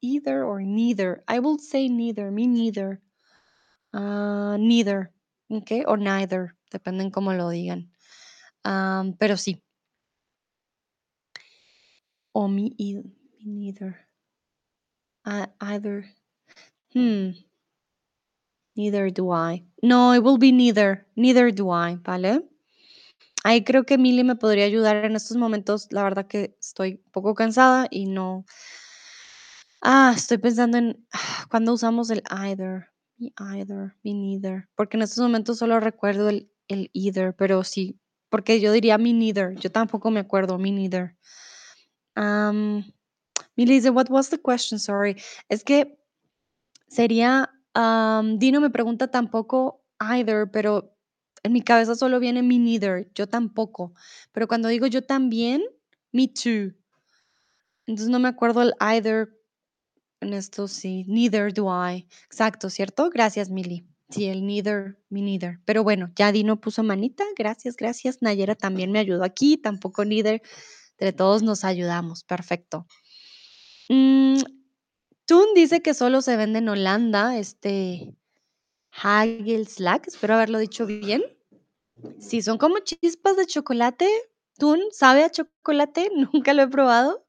Either or neither. I will say neither, me neither. Ah, neither, okey, o neither, depende en cómo lo digan. Am, pero sí. O me ei me neither. Ah, either. Hmm. Neither do I. No, it will be neither, neither do I, ¿vale? Ahí creo que Mili me podría ayudar en estos momentos, la verdad que estoy un poco cansada y no ah, estoy pensando en cuándo usamos el either, me either, me neither, porque en estos momentos solo recuerdo el el either, pero sí, porque yo diría me neither, yo tampoco me acuerdo, me neither. Am, dice: "What was the question? Sorry". Es que sería, Dino me pregunta tampoco either, pero en mi cabeza solo viene me neither, yo tampoco. Pero cuando digo yo también, me too. Entonces, no me acuerdo el either en esto sí, neither do I. Exacto, ¿cierto? Gracias, Mili. Sí, el neither, me neither. Pero bueno, ya Dino puso manita, gracias, gracias. Nayera también me ayudó aquí, tampoco neither. Entre todos nos ayudamos, perfecto. Mm, Tun dice que solo se vende en Holanda, este Hagelslag, espero haberlo dicho bien. Sí, son como chispas de chocolate. Tun, ¿sabe a chocolate? Nunca lo he probado,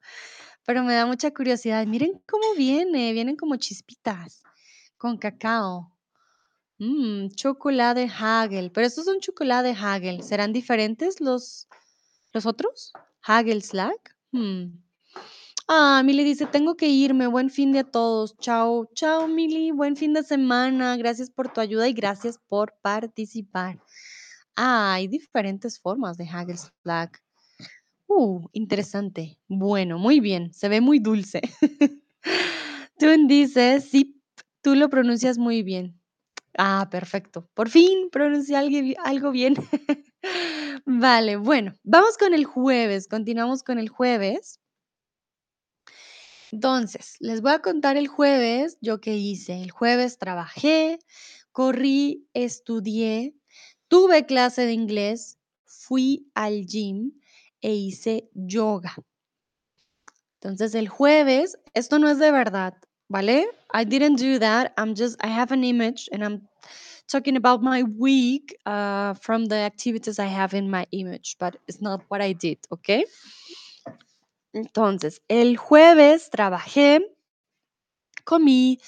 pero me da mucha curiosidad. Miren cómo viene, vienen como chispitas con cacao. Mm, chocolate Hagel, pero estos son chocolate Hagel, ¿serán diferentes los los otros? Hagelslag, mm. Ah, Mili dice: "Tengo que irme, buen fin de a todos. Chao". Chao, Mili, buen fin de semana. Gracias por tu ayuda y gracias por participar. Ah, hay diferentes formas de Hagelslag. Uh, interesante. Bueno, muy bien, se ve muy dulce. Tun dice: "Sí, tú lo pronuncias muy bien". Ah, perfecto. Por fin pronuncié algo bien. Vale, bueno, vamos con el jueves, continuamos con el jueves. Entonces, les voy a contar el jueves, yo qué hice. El jueves trabajé, corrí, estudié, tuve clase de inglés, fui al gym e hice yoga. Entonces, el jueves, esto no es de verdad, ¿vale? I didn't do that. I'm just I have an image and I'm talking about my week, ah, from the activities I have in my image, but it's not what I did, ¿okey? Entonces, el jueves trabajé comí,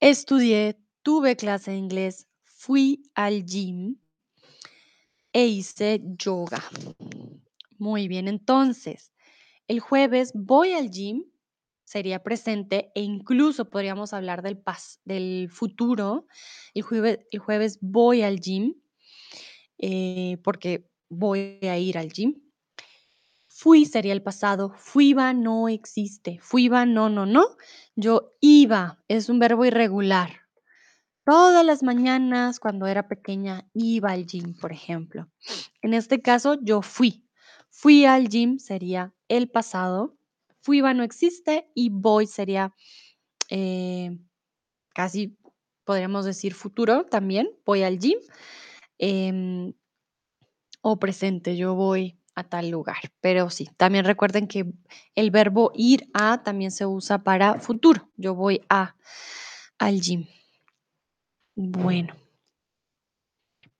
estudié, tuve clase de inglés, fui al gym e hice yoga. Muy bien, entonces, el jueves voy al gym, sería presente e incluso podríamos hablar del pas del futuro. El jueves el jueves voy al gym, eh, porque voy a ir al gym. Fui sería el pasado, fuiba no existe, fuiba no, no, no. Yo iba, es un verbo irregular. Todas las mañanas cuando era pequeña iba al gym, por ejemplo. En este caso, yo fui. Fui al gym sería el pasado, fuiba no existe y voy sería eh, casi podríamos decir futuro también, voy al gym. em, o presente, yo voy a tal lugar. Pero sí, también recuerden que el verbo ir a también se usa para futuro. Yo voy a al gym. Bueno.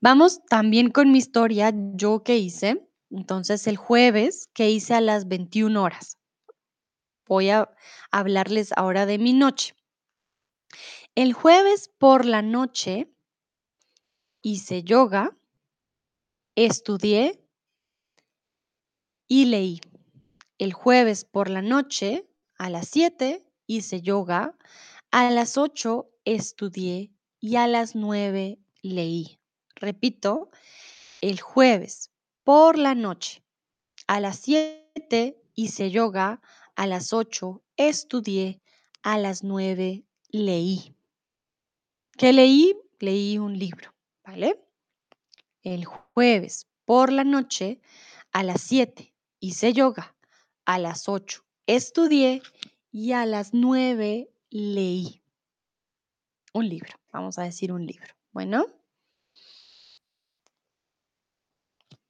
Vamos también con mi historia, yo qué hice. Entonces, el jueves, ¿qué hice a las 21 horas? Voy a hablarles ahora de mi noche. El jueves por la noche hice yoga, estudié y leí. El jueves por la noche a las 7 hice yoga, a las 8 estudié y a las 9 leí. Repito, el jueves por la noche a las 7 hice yoga, a las 8 estudié, a las 9 leí. ¿Qué leí? Leí un libro, ¿vale? El jueves por la noche a las 7 hice yoga, a las 8 estudié y a las 9 leí. Un libro, vamos a decir un libro. Bueno.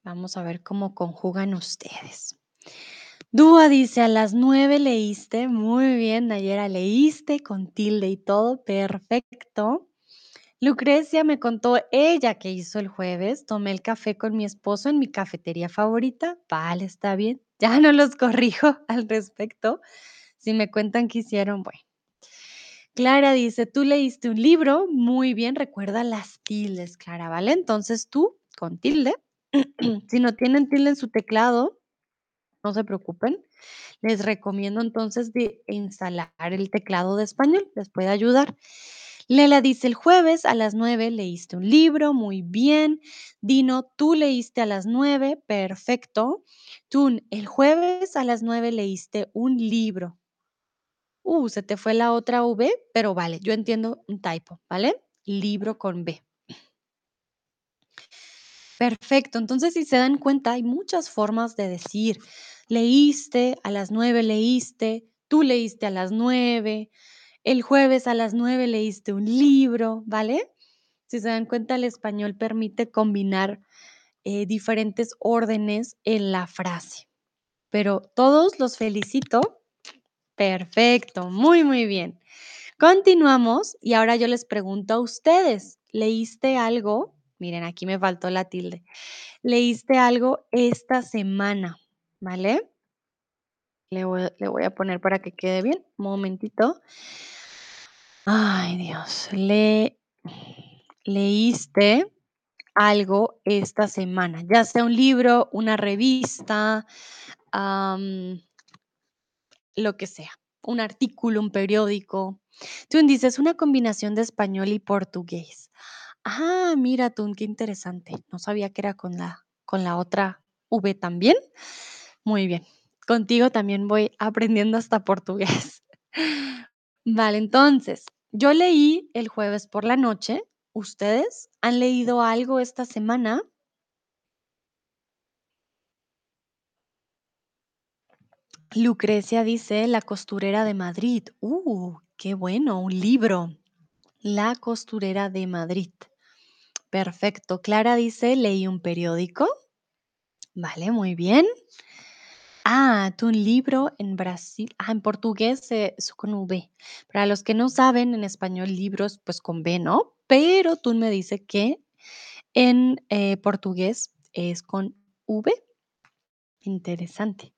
Vamos a ver cómo conjugan ustedes. Dúa dice, a las 9 leíste. Muy bien, Nayera, leíste con tilde y todo. Perfecto. Lucrecia me contó ella que hizo el jueves. Tomé el café con mi esposo en mi cafetería favorita. Vale, está bien. Ya no los corrijo al respecto. Si me cuentan qué hicieron, bueno. Clara dice, tú leíste un libro. Muy bien, recuerda las tildes, Clara, ¿vale? Entonces tú, con tilde. si no tienen tilde en su teclado, no se preocupen. Les recomiendo entonces de instalar el teclado de español, les puede ayudar. Lela dice, el jueves a las 9 leíste un libro, muy bien. Dino, tú leíste a las 9, perfecto. Tun, el jueves a las 9 leíste un libro. Uh, se te fue la otra V, pero vale, yo entiendo un typo, ¿vale? Libro con B. Perfecto, entonces si se dan cuenta, hay muchas formas de decir, leíste, a las 9 leíste, tú leíste a las 9, el jueves a las 9 leíste un libro, ¿vale? Si se dan cuenta, el español permite combinar eh, diferentes órdenes en la frase. Pero todos los felicito. Perfecto, muy, muy bien. Continuamos y ahora yo les pregunto a ustedes, ¿leíste algo? Miren, aquí me faltó la tilde. ¿Leíste algo esta semana? ¿Vale? Le voy, a poner para que quede bien. Un momentito. Ay, Dios. Le, ¿Leíste algo esta semana? Ya sea un libro, una revista, lo que sea. Un artículo, un periódico. Tú dices una combinación de español y portugués. Ah, mira, tú, qué interesante. No sabía que era con la, con la otra V también. Muy bien. Contigo también voy aprendiendo hasta portugués. Vale, entonces, yo leí el jueves por la noche. ¿Ustedes han leído algo esta semana? Lucrecia dice La costurera de Madrid. Uh, qué bueno, un libro. La costurera de Madrid. Perfecto. Clara dice, leí un periódico. Vale, muy bien. Ah, tú un libro en Brasil. Ah, en portugués es con V. Para los que no saben, en español libros pues con B, ¿no? Pero tú me dice que en eh, portugués es con V. Interesante.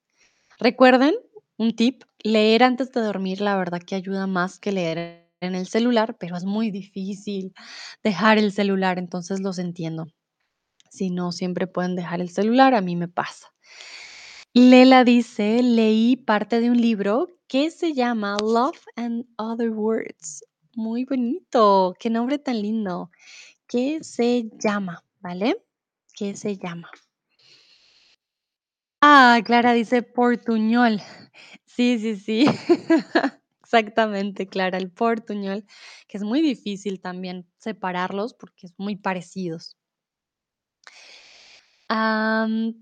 Recuerden, un tip, leer antes de dormir, la verdad que ayuda más que leer en el celular, pero es muy difícil dejar el celular, entonces los entiendo. Si no siempre pueden dejar el celular, a mí me pasa. Lela dice, leí parte de un libro que se llama Love and Other Words. Muy bonito, qué nombre tan lindo. ¿Qué se llama? ¿Vale? ¿Qué se llama? Ah, Clara dice portuñol. Sí, sí, sí. Exactamente, Clara, el portuñol, que es muy difícil también separarlos porque es muy parecidos. Am,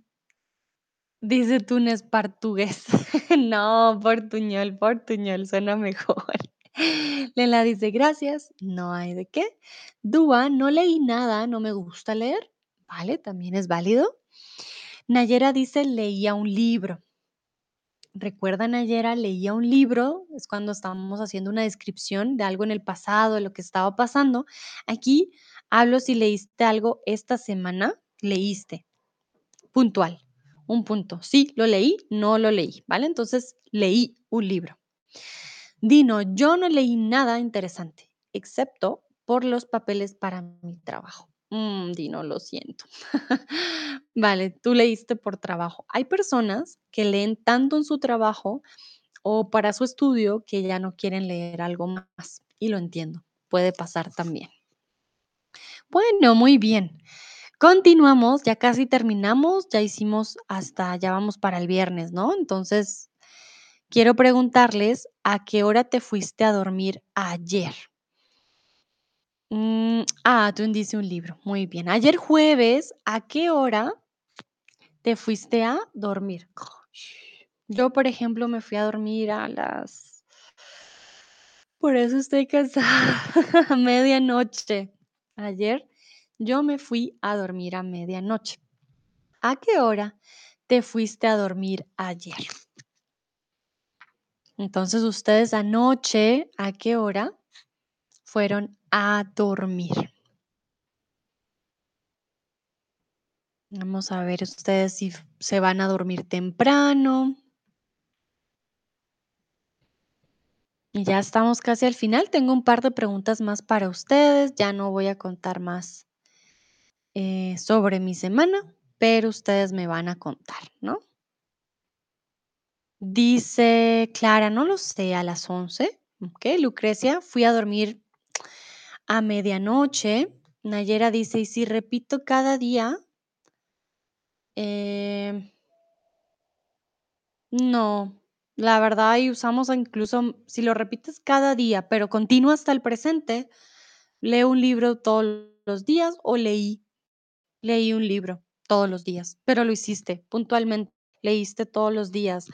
dice Túnez portugués. No, portuñol, portuñol, suena mejor. Lela dice, gracias, no hay de qué. Dúa, no leí nada, no me gusta leer. Vale, también es válido. Nayera dice, leía un libro. Recuerda, Nayera, leía un libro, es cuando estábamos haciendo una descripción de algo en el pasado, de lo que estaba pasando. Aquí hablo si leíste algo esta semana, leíste, puntual, un punto. Sí, lo leí, no lo leí, ¿vale? Entonces, leí un libro. Dino, yo no leí nada interesante, excepto por los papeles para mi trabajo. Mm, Dino, lo siento. Vale, tú leíste por trabajo. Hay personas que leen tanto en su trabajo o para su estudio que ya no quieren leer algo más. Y lo entiendo, puede pasar también. Bueno, muy bien. Continuamos, ya casi terminamos, ya hicimos hasta, ya vamos para el viernes, ¿no? Entonces, quiero preguntarles, ¿a qué hora te fuiste a dormir ayer? Mm, ah, tú dice un libro, muy bien. Ayer jueves, ¿a qué hora te fuiste a dormir? Yo, por ejemplo, me fui a dormir a las por eso estoy cansada, medianoche. Ayer yo me fui a dormir a medianoche. ¿A qué hora te fuiste a dormir ayer? Entonces, ustedes anoche, ¿a qué hora fueron a dormir? Vamos a ver ustedes si se van a dormir temprano. Y ya estamos casi al final. Tengo un par de preguntas más para ustedes. Ya no voy a contar más eh, sobre mi semana, pero ustedes me van a contar, ¿no? Dice Clara, no lo sé, a las 11. Ok, Lucrecia, fui a dormir a medianoche. Nayera dice, y si repito cada día, eh, no, la verdad, y usamos incluso, si lo repites cada día, pero continúa hasta el presente, leo un libro todos los días o leí, leí un libro todos los días, pero lo hiciste puntualmente, leíste todos los días.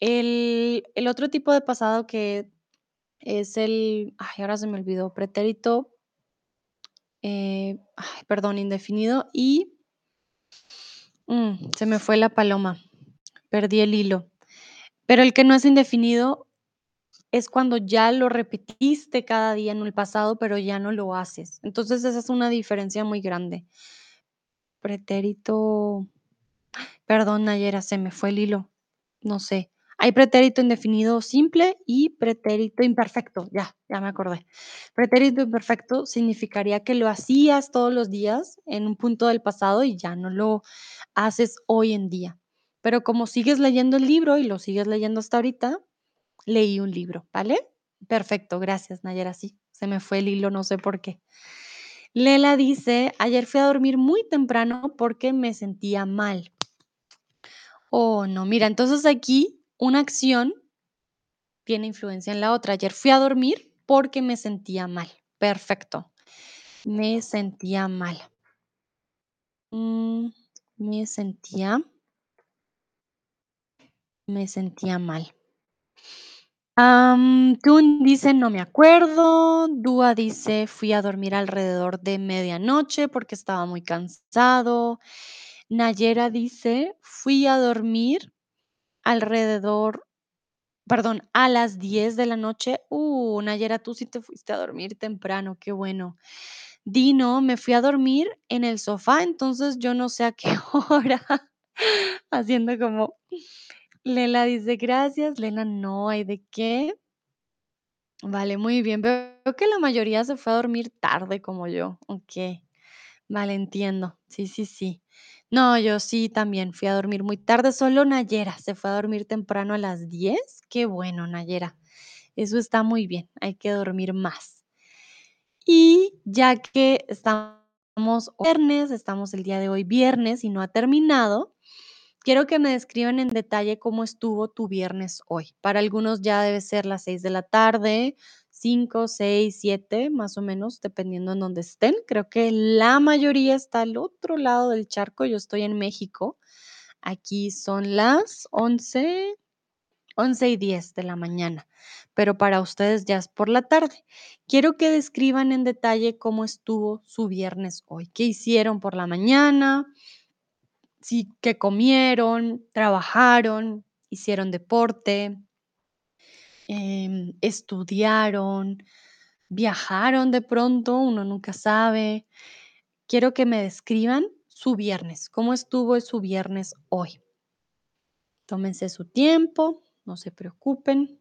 El, el otro tipo de pasado que es el, ay, ahora se me olvidó, pretérito, eh, perdón, indefinido y mm, se me fue la paloma, perdí el hilo. Pero el que no es indefinido es cuando ya lo repetiste cada día en el pasado, pero ya no lo haces. Entonces, esa es una diferencia muy grande. Pretérito, perdón, Nayera, se me fue el hilo. No sé. Hay pretérito indefinido simple y pretérito imperfecto. Ya, ya me acordé. Pretérito imperfecto significaría que lo hacías todos los días en un punto del pasado y ya no lo haces hoy en día. Pero como sigues leyendo el libro y lo sigues leyendo hasta ahorita, leí un libro, ¿vale? Perfecto, gracias, Nayera. Sí, se me fue el hilo, no sé por qué. Lela dice, ayer fui a dormir muy temprano porque me sentía mal. Oh, no, mira, entonces aquí una acción tiene influencia en la otra. Ayer fui a dormir porque me sentía mal. Perfecto. Me sentía mal. Mm, me sentía, me sentía mal. Am, Tun dice, no me acuerdo. Dúa dice, fui a dormir alrededor de medianoche porque estaba muy cansado. Nayera dice, fui a dormir alrededor, perdón, a las 10 de la noche. Uh, Nayera, tú sí te fuiste a dormir temprano, qué bueno. Dino, me fui a dormir en el sofá, entonces yo no sé a qué hora. Haciendo como, Lela dice, gracias. Lela, no hay de qué. Vale, muy bien. Veo que la mayoría se fue a dormir tarde como yo. Okey. Vale, entiendo. Sí, sí, sí. No, yo sí también fui a dormir muy tarde, solo Nayera se fue a dormir temprano a las 10. Qué bueno, Nayera. Eso está muy bien, hay que dormir más. Y ya que estamos viernes, estamos el día de hoy viernes y no ha terminado, quiero que me describan en detalle cómo estuvo tu viernes hoy. Para algunos ya debe ser las 6 de la tarde, 5, 6, 7, más o menos, dependiendo en dónde estén. Creo que la mayoría está al otro lado del charco. Yo estoy en México. Aquí son las 11, 11 y 10 de la mañana, pero para ustedes ya es por la tarde. Quiero que describan en detalle cómo estuvo su viernes hoy. ¿Qué hicieron por la mañana? Sí, ¿qué comieron? ¿Trabajaron? ¿Hicieron deporte? Em, ¿estudiaron? ¿Viajaron de pronto? Uno nunca sabe. Quiero que me describan su viernes. ¿Cómo estuvo su viernes hoy? Tómense su tiempo, no se preocupen.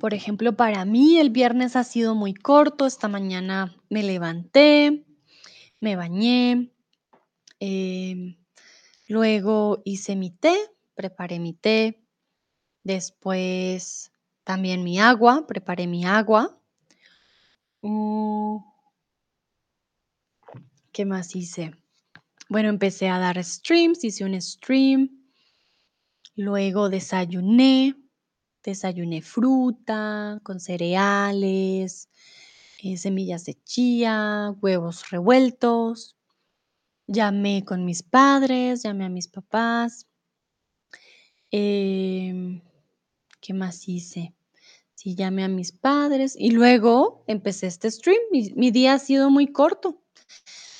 Por ejemplo, para mí el viernes ha sido muy corto. Esta mañana me levanté, me bañé, em, luego hice mi té, preparé mi té, después también mi agua, preparé mi agua. Mm. ¿Qué más hice? Bueno, empecé a dar streams, hice un stream. Luego desayuné, desayuné fruta con cereales, eh, semillas de chía, huevos revueltos. Llamé con mis padres, llamé a mis papás. Em, ¿qué más hice? Sí, llamé a mis padres y luego empecé este stream. Mi mi día ha sido muy corto.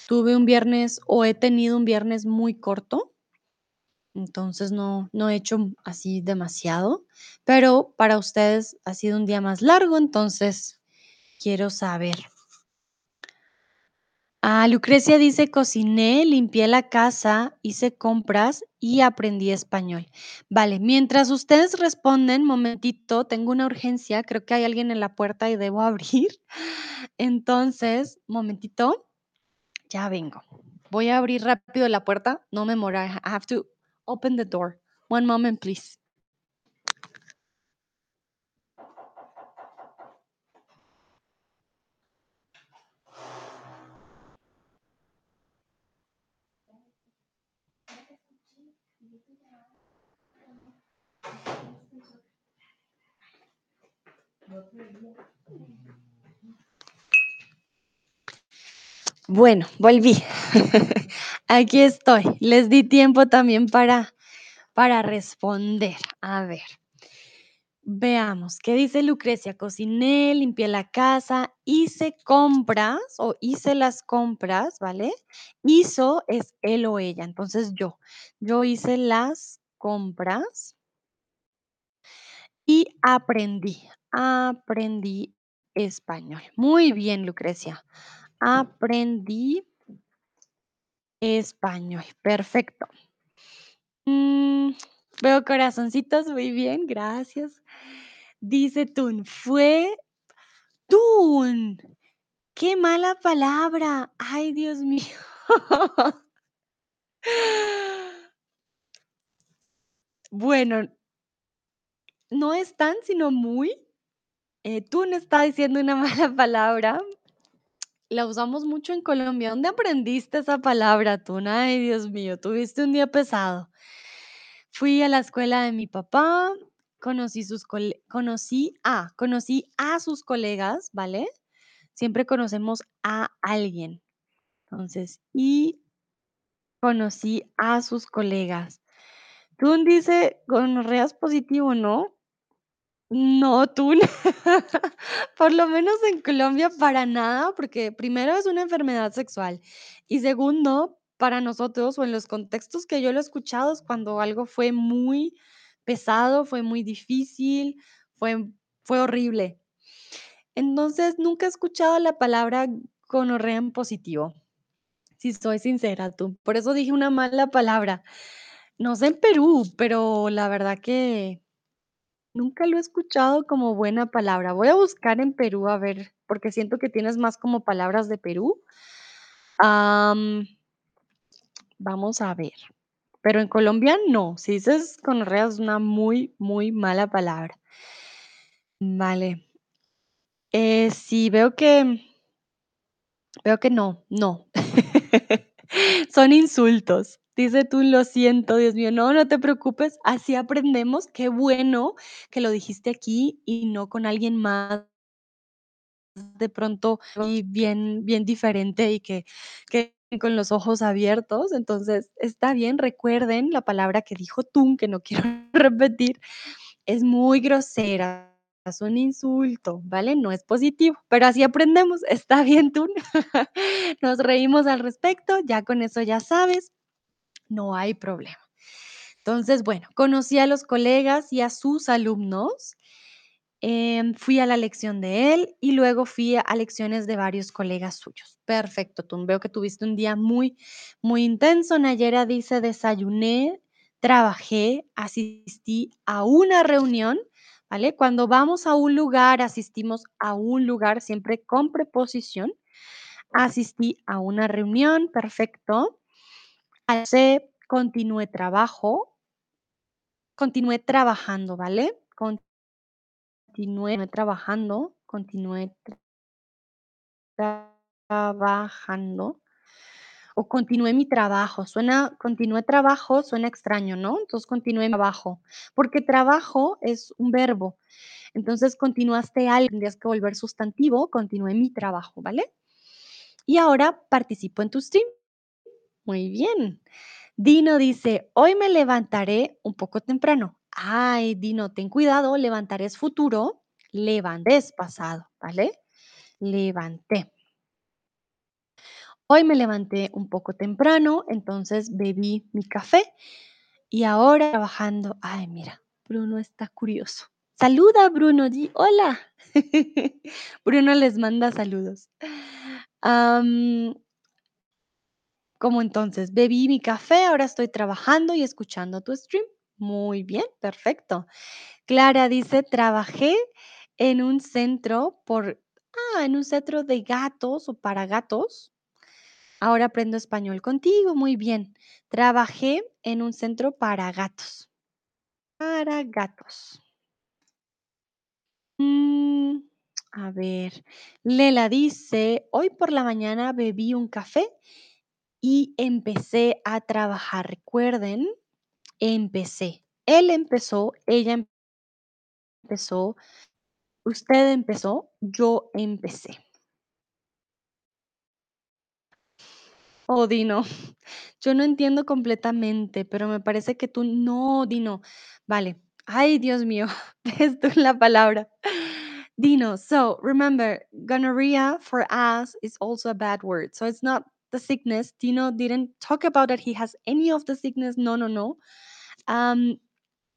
Tuve un viernes, o he tenido un viernes muy corto. Entonces no no he hecho así demasiado, pero para ustedes ha sido un día más largo, entonces quiero saber. Ah, Lucrecia dice: "Cociné, limpié la casa, hice compras y aprendí español". Vale, mientras ustedes responden, momentito, tengo una urgencia, creo que hay alguien en la puerta y debo abrir. Entonces, momentito, ya vengo. Voy a abrir rápido la puerta, no me demora, I have to open the door. One moment, please. Bueno, volví. Aquí estoy. Les di tiempo también para para responder. A ver. Veamos, ¿qué dice Lucrecia? Cociné, limpié la casa, hice compras o hice las compras, ¿vale? Hizo es él o ella, entonces yo. Yo hice las compras y aprendí, aprendí español. Muy bien, Lucrecia. Aprendí español, perfecto. Mm, veo corazoncitos, muy bien, gracias. Dice Tun, fue ¡Tun! ¡Qué mala palabra! Ay, Dios mío. Bueno no es tan, sino muy. Eh, Tun está diciendo una mala palabra. La usamos mucho en Colombia. ¿Dónde aprendiste esa palabra, Tun? Ay, Dios mío, tuviste un día pesado. Fui a la escuela de mi papá, conocí sus conocí a conocí a sus colegas, ¿vale? Siempre conocemos a alguien. Entonces, y conocí a sus colegas. Tun dice gonorrea es positivo, ¿no? No, Tun. Por lo menos en Colombia para nada, porque primero es una enfermedad sexual y segundo, para nosotros, o en los contextos que yo lo he escuchado, es cuando algo fue muy pesado, fue muy difícil, fue fue horrible. Entonces, nunca he escuchado la palabra gonorrea en positivo, si soy sincera, Tun. Por eso dije una mala palabra. No sé en Perú, pero la verdad que Nunca lo he escuchado como buena palabra. Voy a buscar en Perú a ver, porque siento que tienes más como palabras de Perú. Am, vamos a ver. Pero en Colombia no. Si dices gonorrea es una muy, muy mala palabra. Vale. Eh, sí, veo que veo que no, no. Son insultos. Dice tú: "Lo siento, Dios mío". No, no te preocupes, así aprendemos. Qué bueno que lo dijiste aquí y no con alguien más de pronto, y bien bien diferente y que que con los ojos abiertos. Entonces, está bien, recuerden la palabra que dijo Tun, que no quiero repetir, es muy grosera, es un insulto, ¿vale? No es positivo, pero así aprendemos. Está bien, Tun. Nos reímos al respecto, ya con eso ya sabes, no hay problema. Entonces, bueno, conocí a los colegas y a sus alumnos, em, fui a la lección de él y luego fui a lecciones de varios colegas suyos. Perfecto, Tun, veo que tuviste un día muy, muy intenso. Nayera dice: "Desayuné, trabajé, asistí a una reunión", ¿vale? Cuando vamos a un lugar, asistimos a un lugar siempre con preposición. Asistí a una reunión, perfecto. Almorcé, continué trabajo continué trabajando, ¿vale? Continué trabajando, continué trabajando o continué mi trabajo. Suena continué trabajo, suena extraño, ¿no? Entonces, continué mi trabajo, porque trabajo es un verbo. Entonces, continuaste algo, tendrías que volver sustantivo, continué mi trabajo, ¿vale? Y ahora participo en tu stream. Muy bien. Dino dice: "Hoy me levantaré un poco temprano". Ay, Dino, ten cuidado, levantaré es futuro, levanté es pasado, ¿vale? Levanté. Hoy me levanté un poco temprano, entonces bebí mi café y ahora trabajando. Ay, mira, Bruno está curioso. Saluda, Bruno, di hola. Bruno les manda saludos. ¿Cómo entonces? Bebí mi café, ahora estoy trabajando y escuchando tu stream. Muy bien, perfecto. Clara dice: "Trabajé en un centro por ah, en un centro de gatos o para gatos. Ahora aprendo español contigo, muy bien. Trabajé en un centro para gatos". Para gatos. Mm, a ver, Lela dice: "Hoy por la mañana bebí un café y empecé a trabajar". Recuerden, empecé. Él empezó, ella empezó, usted empezó, yo empecé. Oh, Dino, yo no entiendo completamente, pero me parece que tú no, Dino. Vale. Ay, Dios mío, esto es la palabra. Dino, so remember, gonorrhea for us is also a bad word. So it's not the sickness. Dino didn't talk about that he has any of the sickness. No, no, no. Um,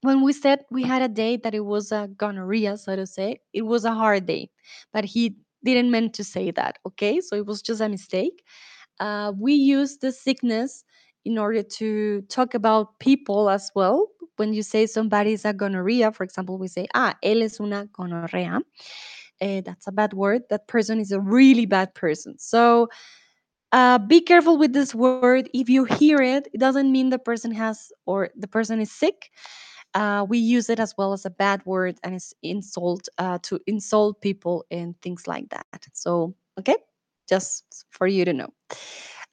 when we said we had a day that it was a gonorrhea, so to say, it was a hard day, but he didn't meant to say that. Okay, so it was just a mistake. Uh, we use the sickness in order to talk about people as well. When you say somebody is a gonorrhea, for example, we say, ah, él es una gonorrea. Uh, that's a bad word. That person is a really bad person. So uh, be careful with this word. If you hear it, it doesn't mean the person has or the person is sick. Uh, we use it as well as a bad word and it's insult uh, to insult people and things like that. So, okay, just for you to know.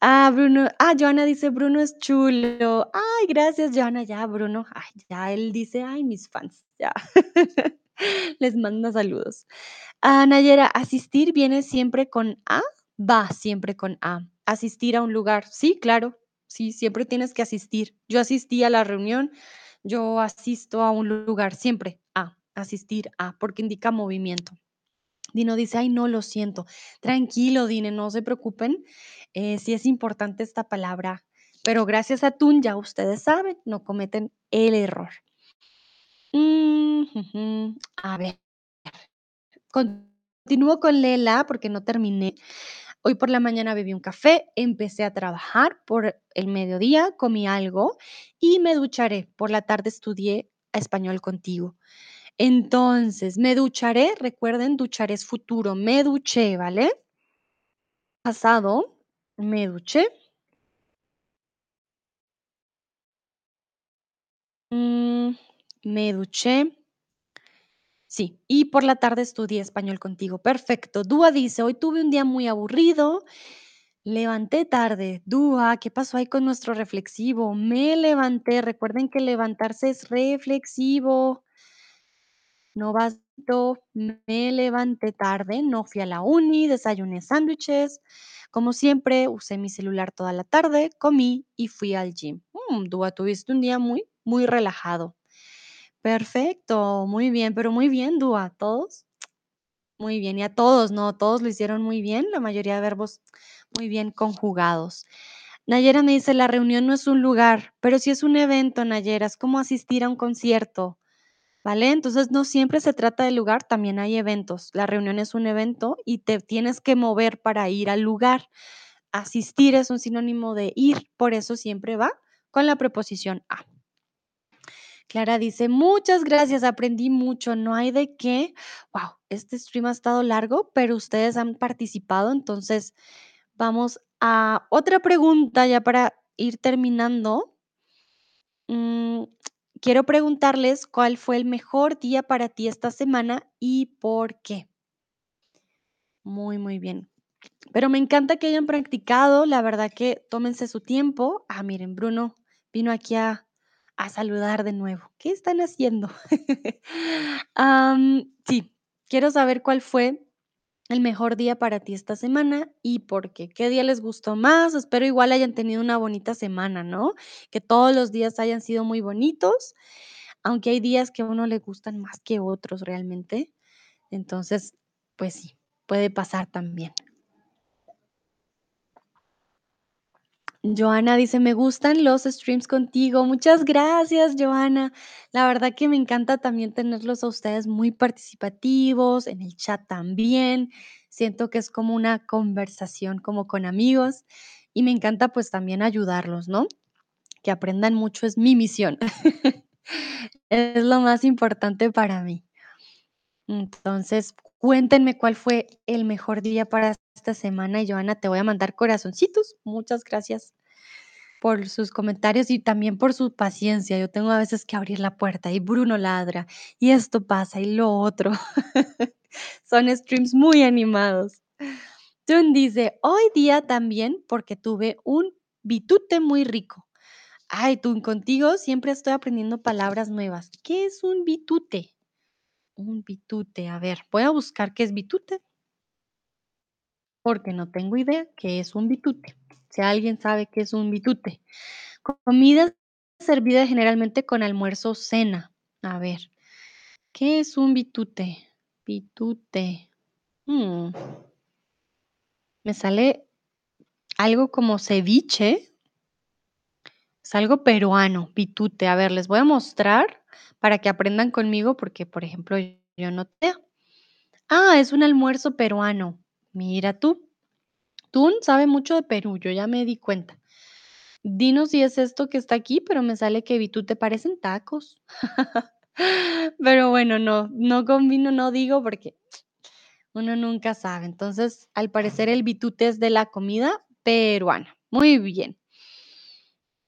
Ah, Bruno, ah, Joana dice, Bruno es chulo. Ay, gracias, Joana. Ya, Bruno, ay, ya él dice, ay, mis fans, ya. Les manda saludos. Ah, Nayera, asistir viene siempre con A, va siempre con A. Asistir a un lugar, sí, claro, sí, siempre tienes que asistir. Yo asistí a la reunión, yo asisto a un lugar, siempre a, asistir a, porque indica movimiento. Dino dice, ay, no, lo siento. Tranquilo, Dine, no se preocupen. Eh, sí es importante esta palabra, pero gracias a Tun ya ustedes saben, no cometen el error. Mm, A ver, continúo con Lela porque no terminé. Hoy por la mañana bebí un café, empecé a trabajar por el mediodía, comí algo y me ducharé. Por la tarde estudié español contigo. Entonces, me ducharé, recuerden, ducharé es futuro, me duché, ¿vale? Pasado, me duché. Mm, me duché. Sí, y por la tarde estudié español contigo. Perfecto. Dúa dice, hoy tuve un día muy aburrido, levanté tarde. Dúa, ¿qué pasó ahí con nuestro reflexivo? Me levanté. Recuerden que levantarse es reflexivo. No bastó, me levanté tarde, no fui a la uni, desayuné sándwiches. Como siempre, usé mi celular toda la tarde, comí y fui al gym. Mm, Dúa, tuviste un día muy, muy relajado. Perfecto, muy bien, pero muy bien, Dúa. ¿Todos? Muy bien, y a todos, no, todos lo hicieron muy bien, la mayoría de verbos muy bien conjugados. Nayera me dice, la reunión no es un lugar, pero sí es un evento, Nayera, es como asistir a un concierto. ¿Vale? Entonces, no siempre se trata del lugar, también hay eventos. La reunión es un evento y te tienes que mover para ir al lugar. Asistir es un sinónimo de ir, por eso siempre va con la preposición a. Clara dice, muchas gracias, aprendí mucho, no hay de qué. Wow, este stream ha estado largo, pero ustedes han participado, entonces vamos a otra pregunta ya para ir terminando. Mm, quiero preguntarles cuál fue el mejor día para ti esta semana y por qué. Muy, muy bien. Pero me encanta que hayan practicado, la verdad que tómense su tiempo. Ah, miren, Bruno vino aquí a, a saludar de nuevo. ¿Qué están haciendo? Sí, quiero saber cuál fue el mejor día para ti esta semana y por qué. ¿Qué día les gustó más? Espero igual hayan tenido una bonita semana, ¿no? Que todos los días hayan sido muy bonitos, aunque hay días que a uno le gustan más que otros realmente. Entonces, pues sí, puede pasar también. Joana dice, me gustan los streams contigo. Muchas gracias, Joana. La verdad que me encanta también tenerlos a ustedes muy participativos, en el chat también. Siento que es como una conversación como con amigos y me encanta pues también ayudarlos, ¿no? Que aprendan mucho es mi misión. es lo más importante para mí. Entonces, cuéntenme cuál fue el mejor día para esta semana y Joana, te voy a mandar corazoncitos. Muchas gracias por sus comentarios y también por su paciencia. Yo tengo a veces que abrir la puerta y Bruno ladra y esto pasa y lo otro. Son streams muy animados. Tun dice, hoy día también porque tuve un bitute muy rico. Ay, Tun, contigo siempre estoy aprendiendo palabras nuevas. ¿Qué es un bitute? Un bitute. A ver, voy a buscar qué es bitute. Porque no tengo idea qué es un bitute. Si alguien sabe qué es un bitute. Comida servida generalmente con almuerzo o cena. A ver, ¿qué es un bitute? Bitute. Mm. Me sale algo como ceviche. Es algo peruano, bitute. A ver, les voy a mostrar para que aprendan conmigo porque, por ejemplo, yo no te... Ah, es un almuerzo peruano. Mira tú. Tun sabe mucho de Perú, yo ya me di cuenta. Dinos si es esto que está aquí, pero me sale que bitute parecen tacos. Pero bueno, no, no combino, no digo porque uno nunca sabe. Entonces, al parecer el bitute es de la comida peruana. Muy bien.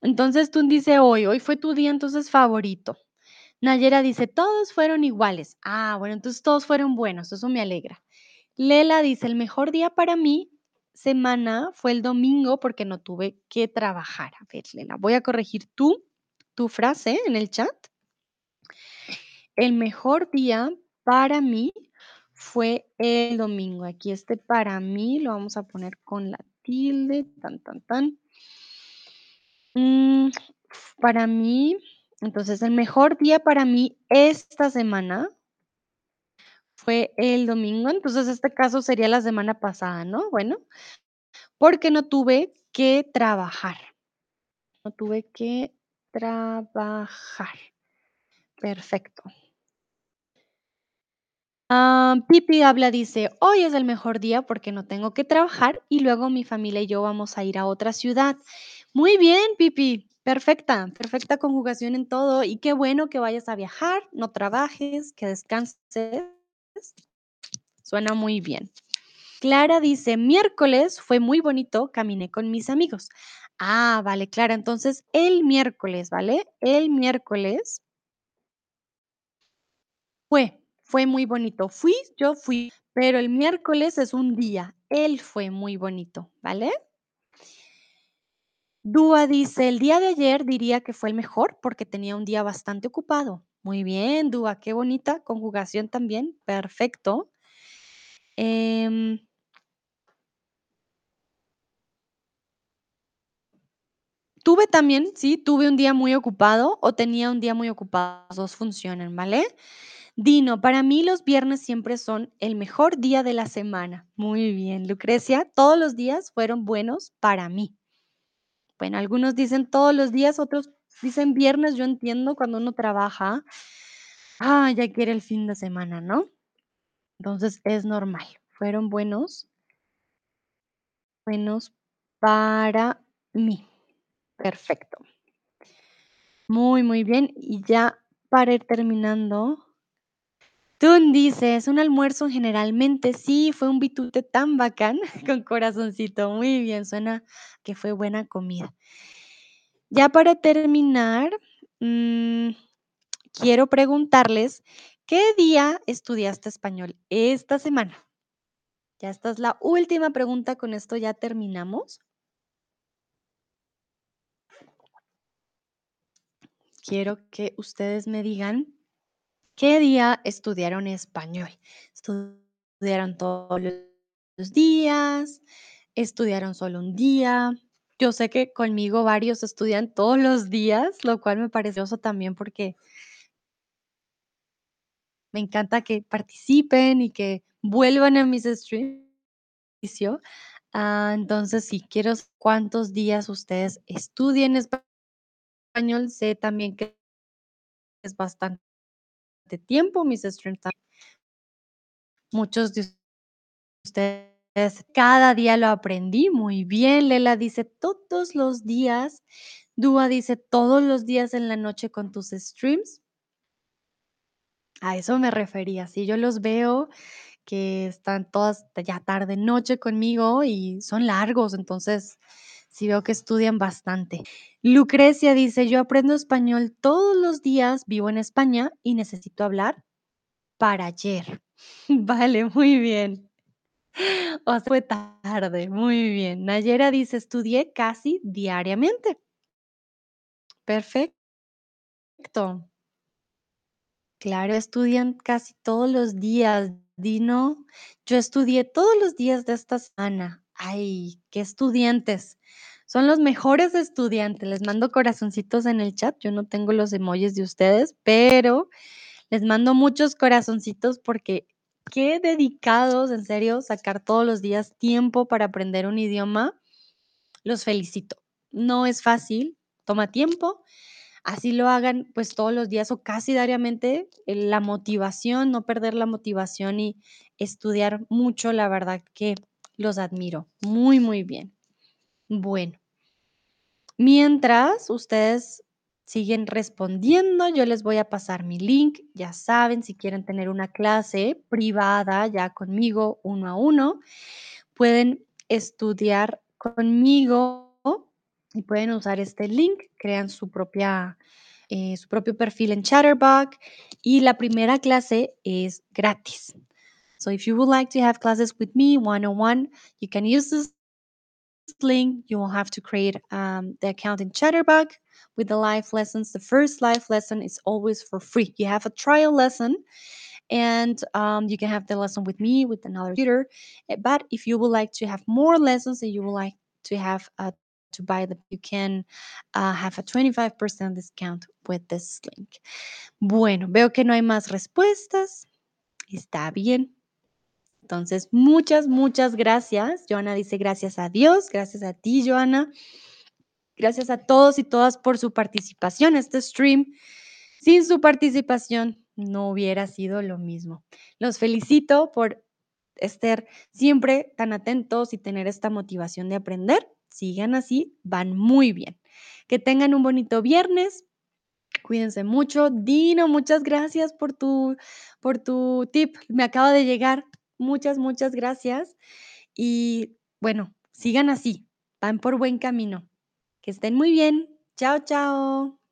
Entonces tú dice hoy, hoy fue tu día entonces favorito. Nayera dice, todos fueron iguales. Ah, bueno, entonces todos fueron buenos, eso me alegra. Lela dice, el mejor día para mí semana fue el domingo porque no tuve que trabajar. A ver, Lela, voy a corregir tú, tu frase en el chat. El mejor día para mí fue el domingo. Aquí este para mí lo vamos a poner con la tilde, tan, tan, tan. Mm, para mí, entonces el mejor día para mí esta semana fue el domingo. Entonces este caso sería la semana pasada, ¿no? Bueno, porque no tuve que trabajar. No tuve que trabajar. Perfecto. Ah, Pipi habla, dice, hoy es el mejor día porque no tengo que trabajar y luego mi familia y yo vamos a ir a otra ciudad. Muy bien, Pipi. Perfecta, perfecta conjugación en todo, y qué bueno que vayas a viajar, no trabajes, que descanses. Suena muy bien. Clara dice: "Miércoles fue muy bonito, caminé con mis amigos". Ah, vale, Clara, entonces el miércoles, ¿vale? El miércoles fue, fue muy bonito. Fui, yo fui, pero el miércoles es un día, él fue muy bonito, ¿vale? Dúa dice: "El día de ayer diría que fue el mejor porque tenía un día bastante ocupado". Muy bien, Dúa, qué bonita conjugación también, perfecto. Em Tuve también, sí, tuve un día muy ocupado o tenía un día muy ocupado, los 2 funcionan, ¿vale? Dino, para mí los viernes siempre son el mejor día de la semana. Muy bien, Lucrecia, todos los días fueron buenos para mí. Bueno, algunos dicen todos los días, otros dicen viernes, yo entiendo cuando uno trabaja, ah, ya quiere el fin de semana, ¿no? Entonces es normal, fueron buenos buenos para mí. Perfecto. Muy, muy bien. Y ya para ir terminando Tun dice: "Es un almuerzo generalmente". Sí, fue un bitute tan bacán con corazoncito. Muy bien, suena que fue buena comida. Ya para terminar, mm, quiero preguntarles, ¿qué día estudiaste español esta semana? Ya esta es la última pregunta, con esto ya terminamos. Quiero que ustedes me digan, ¿qué día estudiaron español? ¿Estudiaron todos los días? ¿Estudiaron solo un día? Yo sé que conmigo varios estudian todos los días, lo cual me parece también porque me encanta que participen y que vuelvan a mis streams. Ah, entonces, sí, quiero cuántos días ustedes estudian español. Sé también que es bastante tiempo, mis streams ta Muchos de ustedes cada día lo aprendí. Muy bien, Lela dice: "Todos los días". Dúa dice: "Todos los días en la noche con tus streams". A eso me refería. Sí, yo los veo que están todas ya tarde noche conmigo y son largos, entonces sí veo que estudian bastante. Lucrecia dice: "Yo aprendo español todos los días, vivo en España y necesito hablar para ayer". Vale, muy bien. O sea, fue tarde, muy bien. Nayera dice: "Estudié casi diariamente". Perfecto. Claro, estudian casi todos los días. Dino, yo estudié todos los días de esta semana. Ay, qué estudiantes. Son los mejores estudiantes. Les mando corazoncitos en el chat. Yo no tengo los emojis de ustedes, pero les mando muchos corazoncitos porque qué dedicados, en serio, sacar todos los días tiempo para aprender un idioma. Los felicito. No es fácil, toma tiempo. Así lo hagan, pues, todos los días o casi diariamente, eh, la motivación, no perder la motivación y estudiar mucho, la verdad que los admiro. Muy, muy bien. Bueno. Mientras ustedes siguen respondiendo, yo les voy a pasar mi link. Ya saben, si quieren tener una clase privada ya conmigo, uno a uno, pueden estudiar conmigo y pueden usar este link, crean su propia, eh, su propio perfil en Chatterbox y la primera clase es gratis. So, if you would like to have classes with me one-on-one, you can use this link. You will have to create, um, the account in Chatterbox with the live lessons. The first live lesson is always for free. You have a trial lesson, and, um, you can have the lesson with me, with another tutor. Eh, but if you would like to have more lessons and you would like to have, uh, to buy them you can, uh, have a 25% discount with this link. Bueno, veo que no hay más respuestas. Está bien. Entonces, muchas, muchas gracias. Joana dice: "Gracias a Dios". Gracias a ti, Joana. Gracias a todos y todas por su participación. Este stream, sin su participación, no hubiera sido lo mismo. Los felicito por estar siempre tan atentos y tener esta motivación de aprender. Sigan así, van muy bien. Que tengan un bonito viernes. Cuídense mucho. Dino, muchas gracias por tu por tu tip. Me acaba de llegar. Muchas, muchas gracias. Y bueno, sigan así. Van por buen camino. Que estén muy bien. Chao, chao.